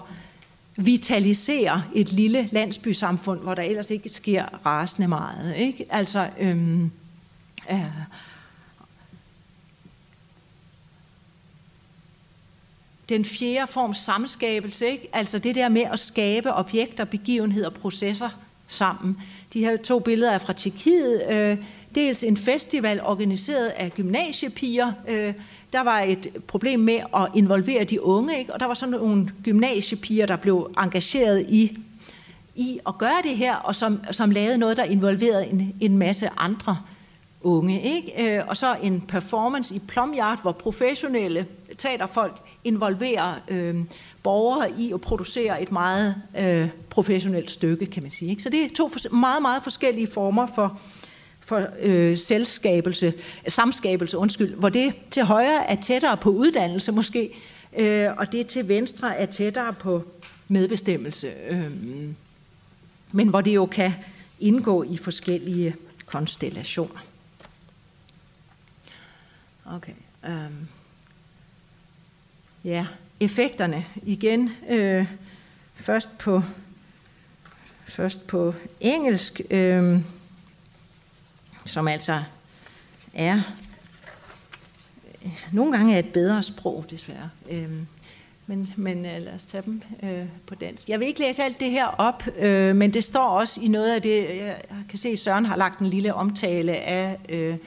vitalisere et lille landsbysamfund, hvor der ellers ikke sker rasende meget. Ikke? Altså, øhm, øh, den fjerde form samskabelse, ikke? altså det der med at skabe objekter, begivenheder og processer sammen. De her to billeder er fra Tjekkiet. Øh, dels en festival organiseret af gymnasiepiger. Øh, der var et problem med at involvere de unge, ikke? og der var sådan nogle gymnasiepiger, der blev engageret i, i at gøre det her, og som, som lavede noget, der involverede en, en masse andre unge. Ikke? Øh, og så en performance i Plumyard, hvor professionelle teaterfolk involverer øh, borgere i at producere et meget øh, professionelt stykke, kan man sige. Ikke? Så det er to for, meget, meget forskellige former for, for øh, selskabelse, samskabelse, undskyld, hvor det til højre er tættere på uddannelse måske, øh, og det til venstre er tættere på medbestemmelse. Øh, men hvor det jo kan indgå i forskellige konstellationer. Okay. Um, ja, effekterne igen. Øh, først på først på engelsk, øh, som altså er nogle gange er et bedre sprog, desværre. Øh, men, men øh, lad os tage dem øh, på dansk. Jeg vil ikke læse alt det her op, øh, men det står også i noget af det, jeg kan se, Søren har lagt en lille omtale af øh,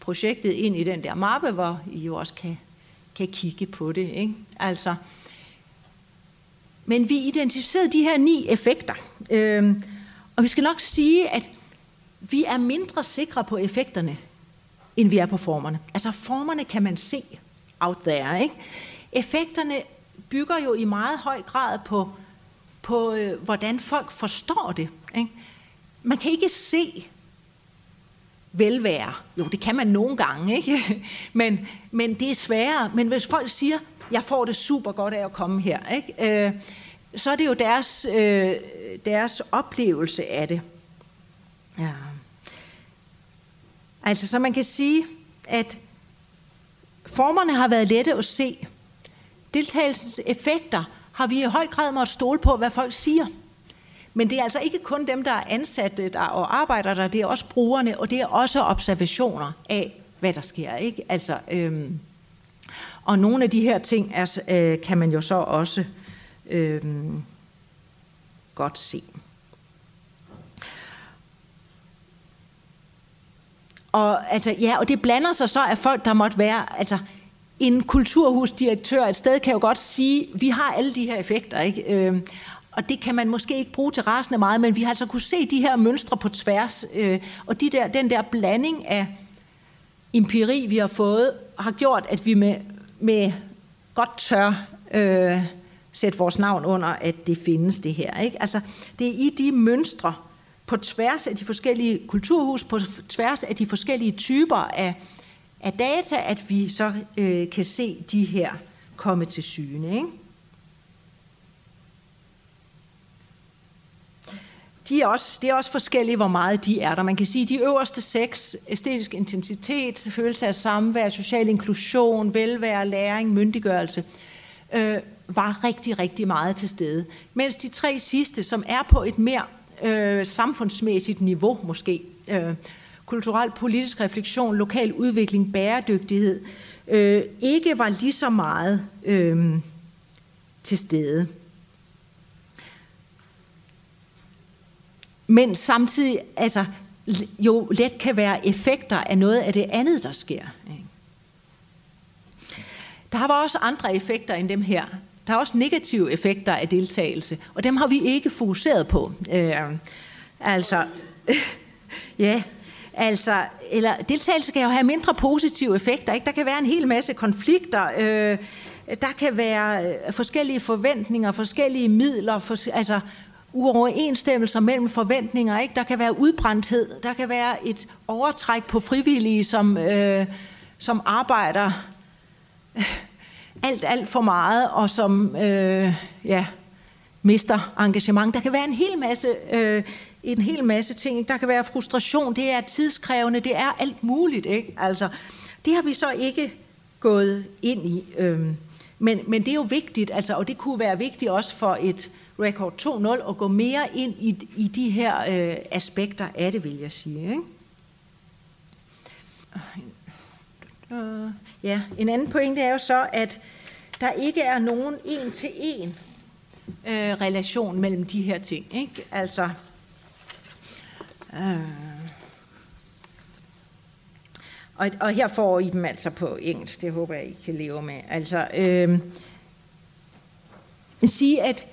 projektet ind i den der mappe, hvor I jo også kan, kan kigge på det. Ikke? Altså, men vi identificerede de her ni effekter, Øhm, og vi skal nok sige, at vi er mindre sikre på effekterne, end vi er på formerne. Altså formerne kan man se out there. Ikke? Effekterne bygger jo i meget høj grad på, på øh, hvordan folk forstår det. Ikke? Man kan ikke se velvære. Jo, det kan man nogle gange, ikke? Men, men det er sværere. Men hvis folk siger, jeg får det super godt af at komme her, ikke? Øh, så er det jo deres, øh, deres oplevelse af det. Ja. Altså, så man kan sige, at formerne har været lette at se, deltagelsens effekter har vi i høj grad måttet stole på, hvad folk siger. Men det er altså ikke kun dem, der er ansatte øh, der og arbejder der, det er også brugerne, og det er også observationer af, hvad der sker. Ikke? Altså, øhm, og nogle af de her ting er, øh, kan man jo så også øhm, godt se. Og, altså, ja, og det blander sig så af folk, der måtte være... Altså, en kulturhusdirektør et sted kan jo godt sige, vi har alle de her effekter, ikke? Øh, og det kan man måske ikke bruge til rasende meget, men vi har altså kunne se de her mønstre på tværs, øh, og de der, den der blanding af empiri, vi har fået, har gjort, at vi med, med godt tør øh, sætte vores navn under, at det findes det her. Ikke? Altså, det er i de mønstre, på tværs af de forskellige kulturhus, på tværs af de forskellige typer af af data, at vi så øh, kan se de her komme til syne. Ikke? De er også, det er også forskellige, hvor meget de er der. Man kan sige, at de øverste seks, æstetisk intensitet, følelse af samvær, social inklusion, velvære, læring, myndiggørelse, øh, var rigtig, rigtig meget til stede. Mens de tre sidste, som er på et mere øh, samfundsmæssigt niveau måske, øh, kulturel politisk refleksion, lokal udvikling, bæredygtighed, øh, ikke var lige så meget øh, til stede. Men samtidig altså, jo let kan være effekter af noget af det andet, der sker. Der var også andre effekter end dem her. Der er også negative effekter af deltagelse, og dem har vi ikke fokuseret på. Øh, altså, ja, Altså, eller deltagelse kan jo have mindre positive effekter. Ikke? Der kan være en hel masse konflikter. Øh, der kan være øh, forskellige forventninger, forskellige midler, for, altså uoverensstemmelser mellem forventninger. Ikke? Der kan være udbrændthed. Der kan være et overtræk på frivillige, som, øh, som arbejder alt, alt for meget, og som øh, ja, mister engagement. Der kan være en hel masse øh, en hel masse ting. Der kan være frustration, det er tidskrævende, det er alt muligt. Ikke? Altså, det har vi så ikke gået ind i. Øh. men, men det er jo vigtigt, altså, og det kunne være vigtigt også for et Record 2.0 og gå mere ind i, i de her øh, aspekter af det, vil jeg sige. Ikke? Øh, ja, en anden pointe er jo så, at der ikke er nogen en-til-en øh, relation mellem de her ting. Ikke? Altså, øh, Og, og her får I dem altså på engelsk, det håber jeg, I kan leve med. Altså, øh, sige, at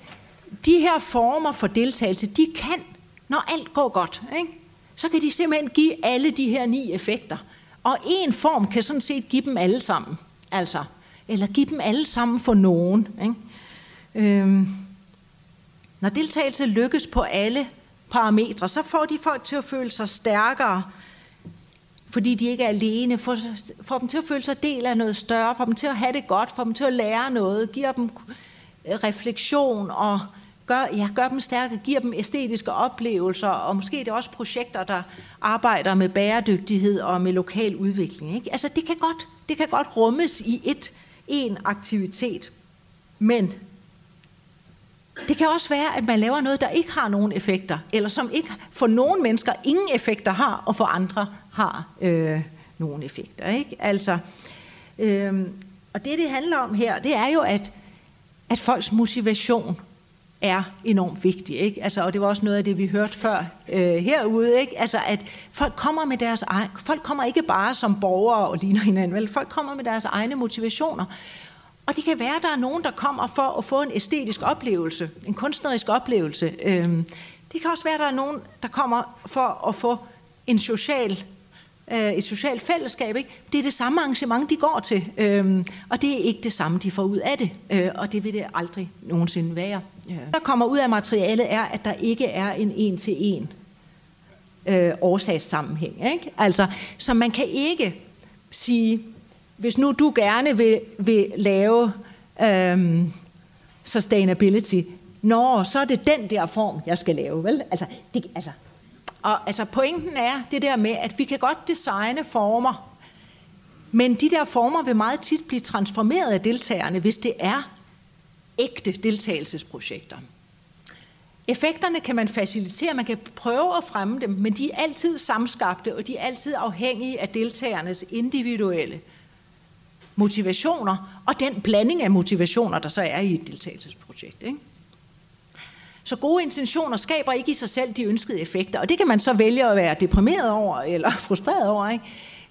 de her former for deltagelse, de kan, når alt går godt, ikke? så kan de simpelthen give alle de her ni effekter. Og en form kan sådan set give dem alle sammen. Altså, eller give dem alle sammen for nogen. Ikke? Øhm, når deltagelse lykkes på alle parametre, så får de folk til at føle sig stærkere, fordi de ikke er alene, får, får dem til at føle sig del af noget større, får dem til at have det godt, får dem til at lære noget, giver dem refleksion og gør, ja, gør dem stærke, giver dem æstetiske oplevelser, og måske er det også projekter, der arbejder med bæredygtighed og med lokal udvikling. Ikke? Altså det kan, godt, det kan godt rummes i et, en aktivitet, men det kan også være, at man laver noget, der ikke har nogen effekter, eller som ikke for nogle mennesker ingen effekter har, og for andre har øh, nogle effekter. Ikke? Altså, øh, og det, det handler om her, det er jo, at, at folks motivation er enormt vigtig. Ikke? Altså, og det var også noget af det, vi hørte før øh, herude. Ikke? Altså, at folk kommer med deres egen, folk kommer ikke bare som borgere og ligner hinanden, vel? folk kommer med deres egne motivationer. Og det kan være, at der er nogen, der kommer for at få en æstetisk oplevelse, en kunstnerisk oplevelse. Øh, det kan også være, at der er nogen, der kommer for at få en social, øh, et socialt fællesskab. Ikke? Det er det samme arrangement, de går til, øhm, og det er ikke det samme, de får ud af det, øh, og det vil det aldrig nogensinde være. Der kommer ud af materialet er, at der ikke er en en-til-en øh, årsagssammenhæng. Ikke? Altså, så man kan ikke sige, hvis nu du gerne vil, vil lave øhm, sustainability, Nå, så er det den der form, jeg skal lave, vel? Altså, det, altså, og altså, pointen er det der med, at vi kan godt designe former, men de der former vil meget tit blive transformeret af deltagerne, hvis det er ægte deltagelsesprojekter. Effekterne kan man facilitere, man kan prøve at fremme dem, men de er altid samskabte, og de er altid afhængige af deltagernes individuelle motivationer, og den blanding af motivationer, der så er i et deltagelsesprojekt. Ikke? Så gode intentioner skaber ikke i sig selv de ønskede effekter, og det kan man så vælge at være deprimeret over, eller frustreret over. Ikke?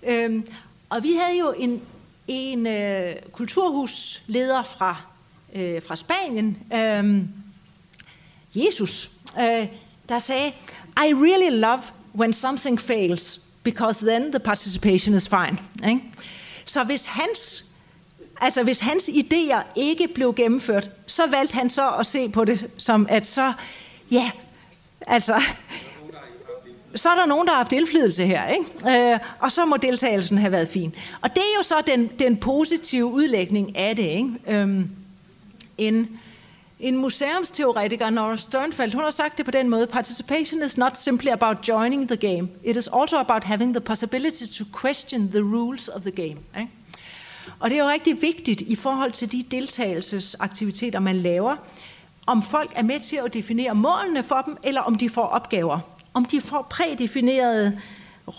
Øhm, og vi havde jo en, en øh, kulturhusleder fra, øh, fra Spanien, øh, Jesus, øh, der sagde, I really love when something fails, because then the participation is fine. Ikke? Så hvis hans, altså hvis hans idéer ikke blev gennemført, så valgte han så at se på det som, at så, ja, altså, så er der nogen, der har haft indflydelse her, ikke? Øh, og så må deltagelsen have været fin. Og det er jo så den, den positive udlægning af det. Ikke? Øhm, en, en museumsteoretiker, Nora Sternfeldt, hun har sagt det på den måde, participation is not simply about joining the game, it is also about having the possibility to question the rules of the game. Ikke? Og det er jo rigtig vigtigt i forhold til de deltagelsesaktiviteter, man laver, om folk er med til at definere målene for dem, eller om de får opgaver. Om de får prædefinerede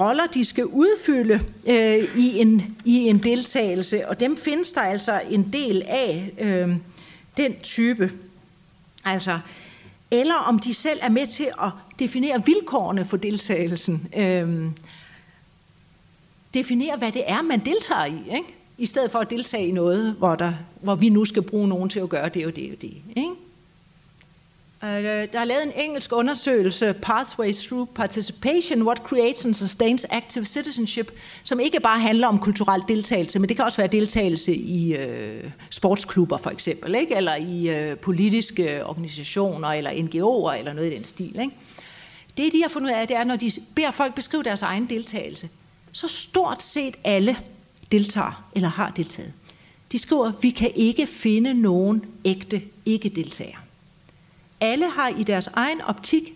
roller, de skal udfylde øh, i, en, i en deltagelse, og dem findes der altså en del af, øh, den type. Altså, eller om de selv er med til at definere vilkårene for deltagelsen. Øh, definere, hvad det er, man deltager i, ikke? I stedet for at deltage i noget, hvor, der, hvor vi nu skal bruge nogen til at gøre det og det og det. Ikke? Øh, der er lavet en engelsk undersøgelse, Pathways Through Participation, What Creates and Sustains Active Citizenship, som ikke bare handler om kulturel deltagelse, men det kan også være deltagelse i øh, sportsklubber for eksempel, ikke? eller i øh, politiske organisationer, eller NGO'er, eller noget i den stil. Ikke? Det, de har fundet ud af, det er, når de beder folk beskrive deres egen deltagelse, så stort set alle deltager eller har deltaget. De skriver, vi kan ikke finde nogen ægte ikke-deltagere. Alle har i deres egen optik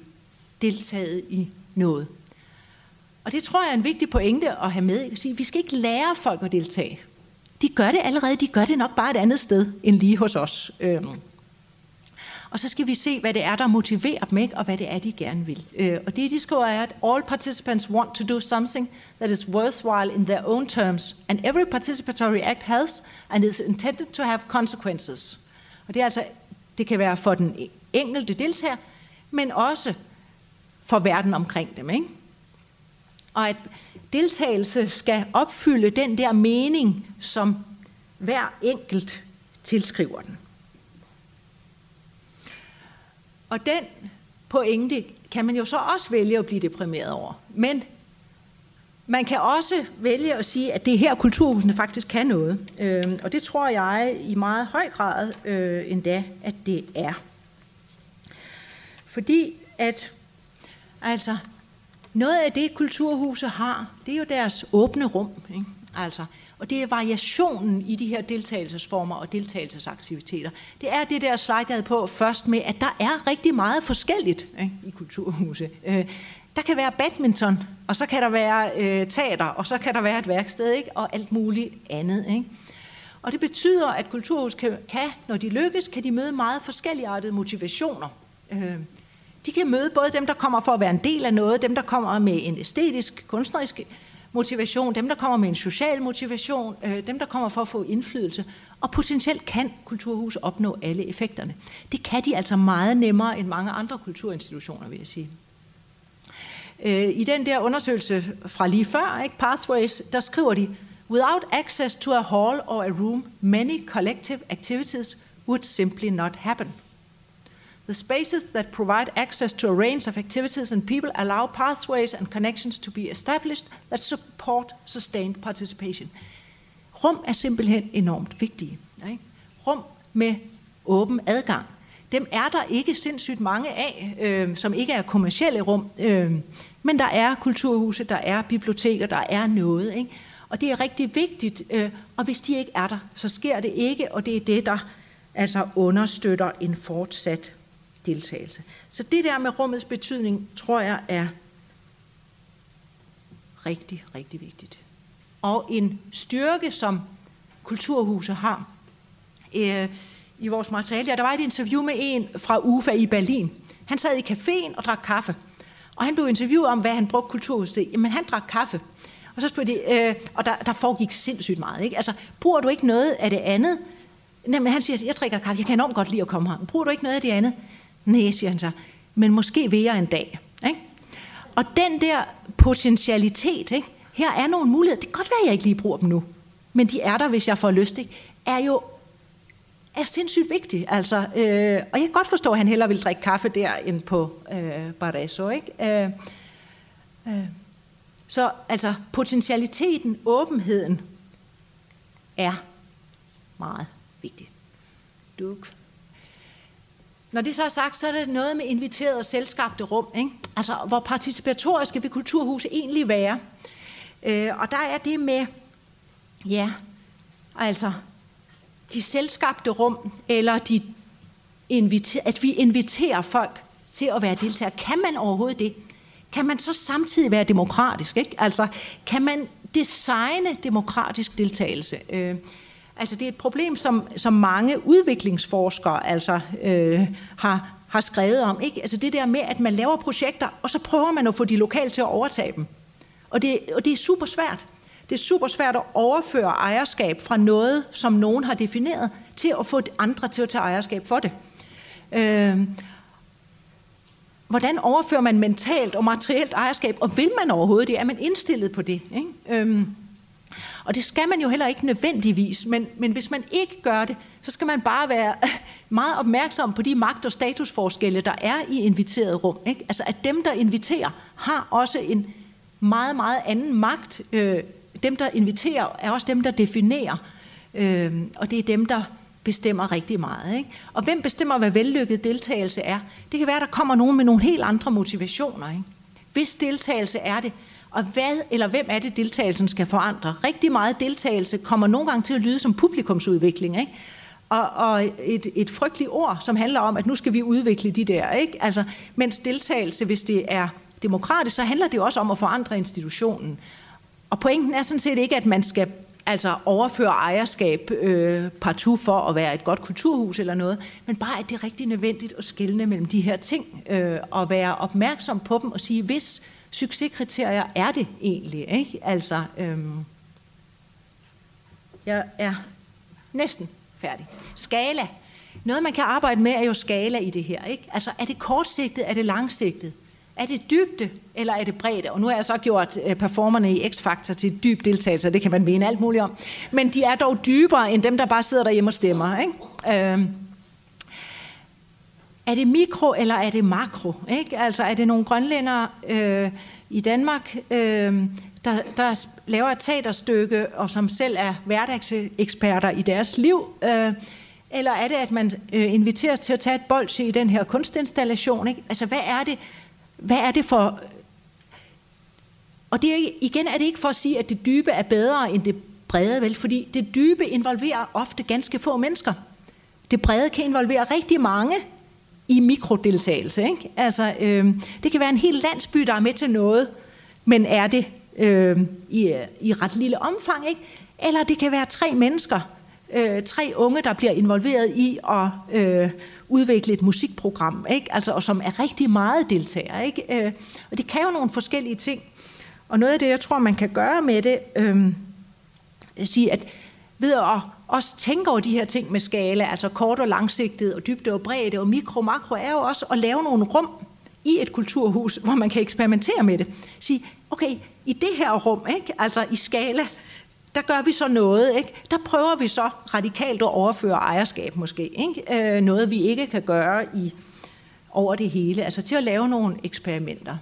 deltaget i noget. Og det tror jeg er en vigtig pointe at have med. Vi skal ikke lære folk at deltage. De gør det allerede, de gør det nok bare et andet sted end lige hos os. Øhm. Og så skal vi se, hvad det er, der motiverer dem, ikke? og hvad det er, de gerne vil. Øh, og det, de skriver, er, at all participants want to do something that is worthwhile in their own terms, and every participatory act has and is intended to have consequences. Og det er altså, det kan være for den e-, enkelte deltager, men også for verden omkring dem. Ikke? Og at deltagelse skal opfylde den der mening, som hver enkelt tilskriver den. Og den pointe kan man jo så også vælge at blive deprimeret over. Men man kan også vælge at sige, at det er her, kulturhusene faktisk kan noget. Øh, og det tror jeg i meget høj grad øh, endda, at det er. Fordi at, altså, noget af det, kulturhuse har, det er jo deres åbne rum. Ikke? Altså, og det er variationen i de her deltagelsesformer og deltagelsesaktiviteter. Det er det der slide, jeg havde på først med, at der er rigtig meget forskelligt ikke, i kulturhuse. Øh, der kan være badminton, og så kan der være øh, teater, og så kan der være et værksted, ikke? og alt muligt andet. Ikke? Og det betyder, at kulturhus kan, kan, når de lykkes, kan de møde meget forskelligartede motivationer. Øh, de kan møde både dem, der kommer for at være en del af noget, dem, der kommer med en æstetisk, kunstnerisk motivation, dem, der kommer med en social motivation, øh, dem, der kommer for at få indflydelse. Og potentielt kan kulturhus opnå alle effekterne. Det kan de altså meget nemmere end mange andre kulturinstitutioner, vil jeg sige. Øh, I den der undersøgelse fra lige før, ikke, Pathways, der skriver de, Without access to a hall or a room, many collective activities would simply not happen. The spaces that provide access to a range of activities and people allow pathways and connections to be established that support sustained participation. Rum er simpelthen enormt vigtige. Ikke? Rum med åben adgang. Dem er der ikke sindssygt mange af, øh, som ikke er kommercielle rum. Øh, men der er kulturhuse, der er biblioteker, der er noget. Ikke? Og det er rigtig vigtigt, øh, og hvis de ikke er der, så sker det ikke, og det er det, der altså understøtter en fortsat deltagelse. Så det der med rummets betydning, tror jeg er rigtig, rigtig vigtigt. Og en styrke, som kulturhuse har. Øh, I vores materiale, der var et interview med en fra UFA i Berlin. Han sad i caféen og drak kaffe. Og han blev interviewet om, hvad han brugte kulturhuset til. Jamen, han drak kaffe. Og så spurgte de, øh, og der, der foregik sindssygt meget. Ikke? Altså, bruger du ikke noget af det andet? Jamen, han siger, jeg drikker kaffe, jeg kan enormt godt lide at komme her. Bruger du ikke noget af det andet? Nej, siger han så, men måske vil jeg en dag. Ikke? Og den der potentialitet, ikke? her er nogle muligheder, det kan godt være, at jeg ikke lige bruger dem nu, men de er der, hvis jeg får lyst, ikke? er jo er sindssygt vigtig. Altså, øh, og jeg kan godt forstå, at han hellere vil drikke kaffe der, end på øh, Barreso. Ikke? Øh, øh. Så altså, potentialiteten, åbenheden, er meget vigtig. Duk. Når det så er sagt, så er det noget med inviteret og selvskabte rum. Ikke? Altså, hvor participatoriske vil kulturhuse egentlig være? Øh, og der er det med, ja, altså de selvskabte rum, eller de inviter, at vi inviterer folk til at være deltagere. Kan man overhovedet det? Kan man så samtidig være demokratisk? Ikke? Altså, kan man designe demokratisk deltagelse? Øh, altså, det er et problem, som, som mange udviklingsforskere altså, øh, har, har skrevet om. Ikke? Altså, det der med, at man laver projekter, og så prøver man at få de lokale til at overtage dem. Og det, og det er super svært. Det er super svært at overføre ejerskab fra noget, som nogen har defineret, til at få andre til at tage ejerskab for det. Øh, hvordan overfører man mentalt og materielt ejerskab, og vil man overhovedet det? Er man indstillet på det? Ikke? Øh, og det skal man jo heller ikke nødvendigvis, men, men hvis man ikke gør det, så skal man bare være meget opmærksom på de magt- og statusforskelle, der er i inviteret rum. Ikke? Altså at dem, der inviterer, har også en meget, meget anden magt, øh, dem, der inviterer, er også dem, der definerer. Øh, og det er dem, der bestemmer rigtig meget. Ikke? Og hvem bestemmer, hvad vellykket deltagelse er? Det kan være, der kommer nogen med nogle helt andre motivationer. Ikke? Hvis deltagelse er det, og hvad eller hvem er det, deltagelsen skal forandre? Rigtig meget deltagelse kommer nogle gange til at lyde som publikumsudvikling. Ikke? Og, og et, et frygteligt ord, som handler om, at nu skal vi udvikle de der. Ikke? Altså, mens deltagelse, hvis det er demokratisk, så handler det også om at forandre institutionen. Og pointen er sådan set ikke, at man skal altså overføre ejerskab øh, partout for at være et godt kulturhus eller noget, men bare, at det er rigtig nødvendigt at skelne mellem de her ting, øh, og være opmærksom på dem og sige, hvis succeskriterier er det egentlig, ikke? Altså, øhm, jeg er næsten færdig. Skala. Noget, man kan arbejde med, er jo skala i det her. Ikke? Altså, er det kortsigtet, er det langsigtet? Er det dybde, eller er det bredde? Og nu har jeg så gjort øh, performerne i X-Factor til dyb deltagelse, det kan man mene alt muligt om. Men de er dog dybere end dem, der bare sidder derhjemme og stemmer. Ikke? Øhm, er det mikro, eller er det makro? Ikke? Altså er det nogle grønlændere øh, i Danmark, øh, der, der laver et teaterstykke, og som selv er hverdagseksperter i deres liv? Øh, eller er det, at man øh, inviteres til at tage et bolsje i den her kunstinstallation? Ikke? Altså, hvad er det, hvad er det for... Og det er, igen er det ikke for at sige, at det dybe er bedre end det brede, vel? Fordi det dybe involverer ofte ganske få mennesker. Det brede kan involvere rigtig mange i mikrodeltagelse. Ikke? Altså, øh, det kan være en hel landsby, der er med til noget, men er det øh, i, i ret lille omfang. Ikke? Eller det kan være tre mennesker, øh, tre unge, der bliver involveret i at øh, udvikle et musikprogram, ikke? Altså, og som er rigtig meget deltager. Ikke? Øh, og det kan jo nogle forskellige ting. Og noget af det, jeg tror, man kan gøre med det, øh, sige, at ved at også tænke over de her ting med skala, altså kort og langsigtet, og dybde og bredde, og mikro og makro, er jo også at lave nogle rum i et kulturhus, hvor man kan eksperimentere med det. Sige, okay, i det her rum, ikke? altså i skala, der gør vi så noget, ikke? der prøver vi så radikalt at overføre ejerskab måske. Ikke? Øh, noget vi ikke kan gøre i over det hele, altså til at lave nogle eksperimenter.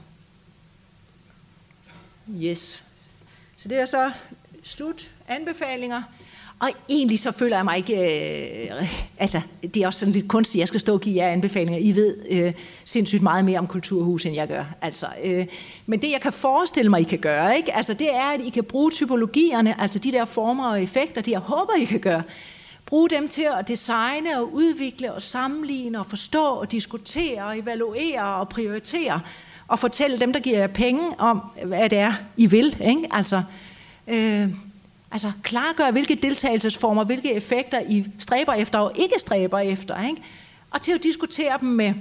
Yes. Så det er så slut anbefalinger. Og egentlig så føler jeg mig ikke, øh, altså det er også sådan lidt kunstigt, jeg skal stå og give jer anbefalinger. I ved øh, sindssygt meget mere om kulturhus, end jeg gør. Altså, øh, men det jeg kan forestille mig, I kan gøre, ikke? Altså, det er, at I kan bruge typologierne, altså de der former og effekter, det jeg håber, I kan gøre. Bruge dem til at designe og udvikle og sammenligne og forstå og diskutere og evaluere og prioritere og fortælle dem, der giver jer penge om, hvad det er, I vil. Ikke? Altså, øh, Altså klargør, hvilke deltagelsesformer, hvilke effekter I stræber efter og ikke stræber efter. Ikke? Og til at diskutere dem med,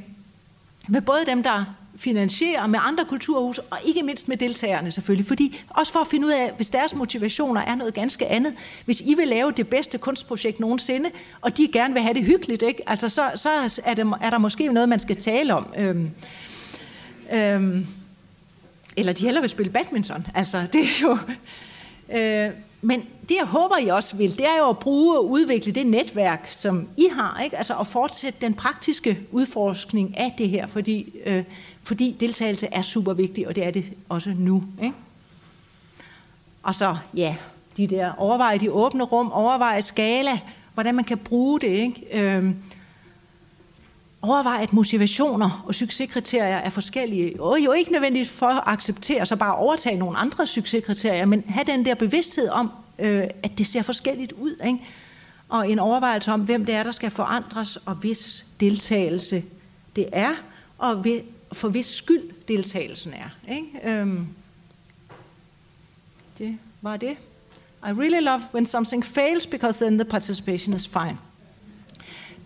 med både dem, der finansierer, med andre kulturhus, og ikke mindst med deltagerne selvfølgelig. Fordi også for at finde ud af, hvis deres motivationer er noget ganske andet. Hvis I vil lave det bedste kunstprojekt nogensinde, og de gerne vil have det hyggeligt, ikke? Altså, så, så er, det, er der måske noget, man skal tale om. Øhm, øhm, eller de hellere vil spille badminton. Altså, det er jo... Øh, men det, jeg håber, I også vil, det er jo at bruge og udvikle det netværk, som I har, ikke? Altså at fortsætte den praktiske udforskning af det her, fordi, øh, fordi deltagelse er super vigtig, og det er det også nu. Ikke? Og så, ja, de der overveje de åbne rum, overveje skala, hvordan man kan bruge det. Ikke? Øh, overveje, at motivationer og succeskriterier er forskellige. Og jo ikke nødvendigt for at acceptere, så bare overtage nogle andre succeskriterier, men have den der bevidsthed om, øh, at det ser forskelligt ud. Ikke? Og en overvejelse om, hvem det er, der skal forandres, og hvis deltagelse det er, og for hvis skyld deltagelsen er. Ikke? Øhm, det var det. I really love when something fails, because then the participation is fine.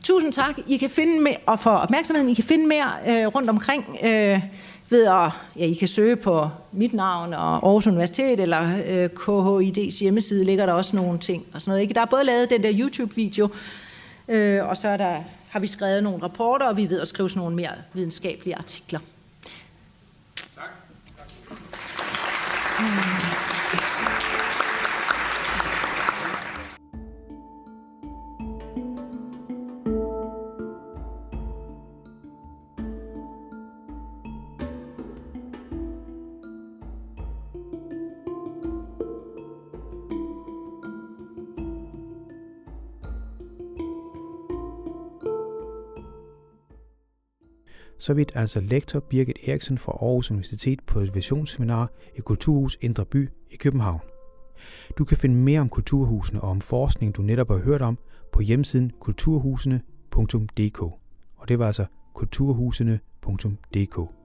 Tusind tak. I kan finde mere, og for opmærksomheden, I kan finde mere øh, rundt omkring øh, ved at, ja, I kan søge på mit navn og Aarhus Universitet, eller øh, KHID's hjemmeside ligger der også nogle ting og sådan noget. Ikke? Der er både lavet den der YouTube-video, øh, og så er der, har vi skrevet nogle rapporter, og vi ved at skrive sådan nogle mere videnskabelige artikler. Tak. tak. Mm. Så vidt altså lektor Birgit Eriksen fra Aarhus Universitet på et visionsseminar i Kulturhus Indre By i København. Du kan finde mere om kulturhusene og om forskning, du netop har hørt om, på hjemmesiden kulturhusene.dk. Og det var altså kulturhusene.dk.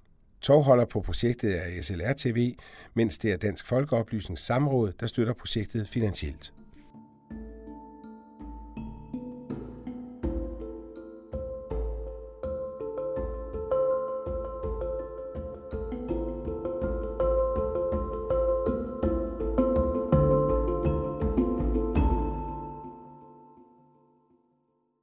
Tovholder på projektet er SLR TV, mens det er Dansk Folkeoplysnings Samråd, der støtter projektet finansielt.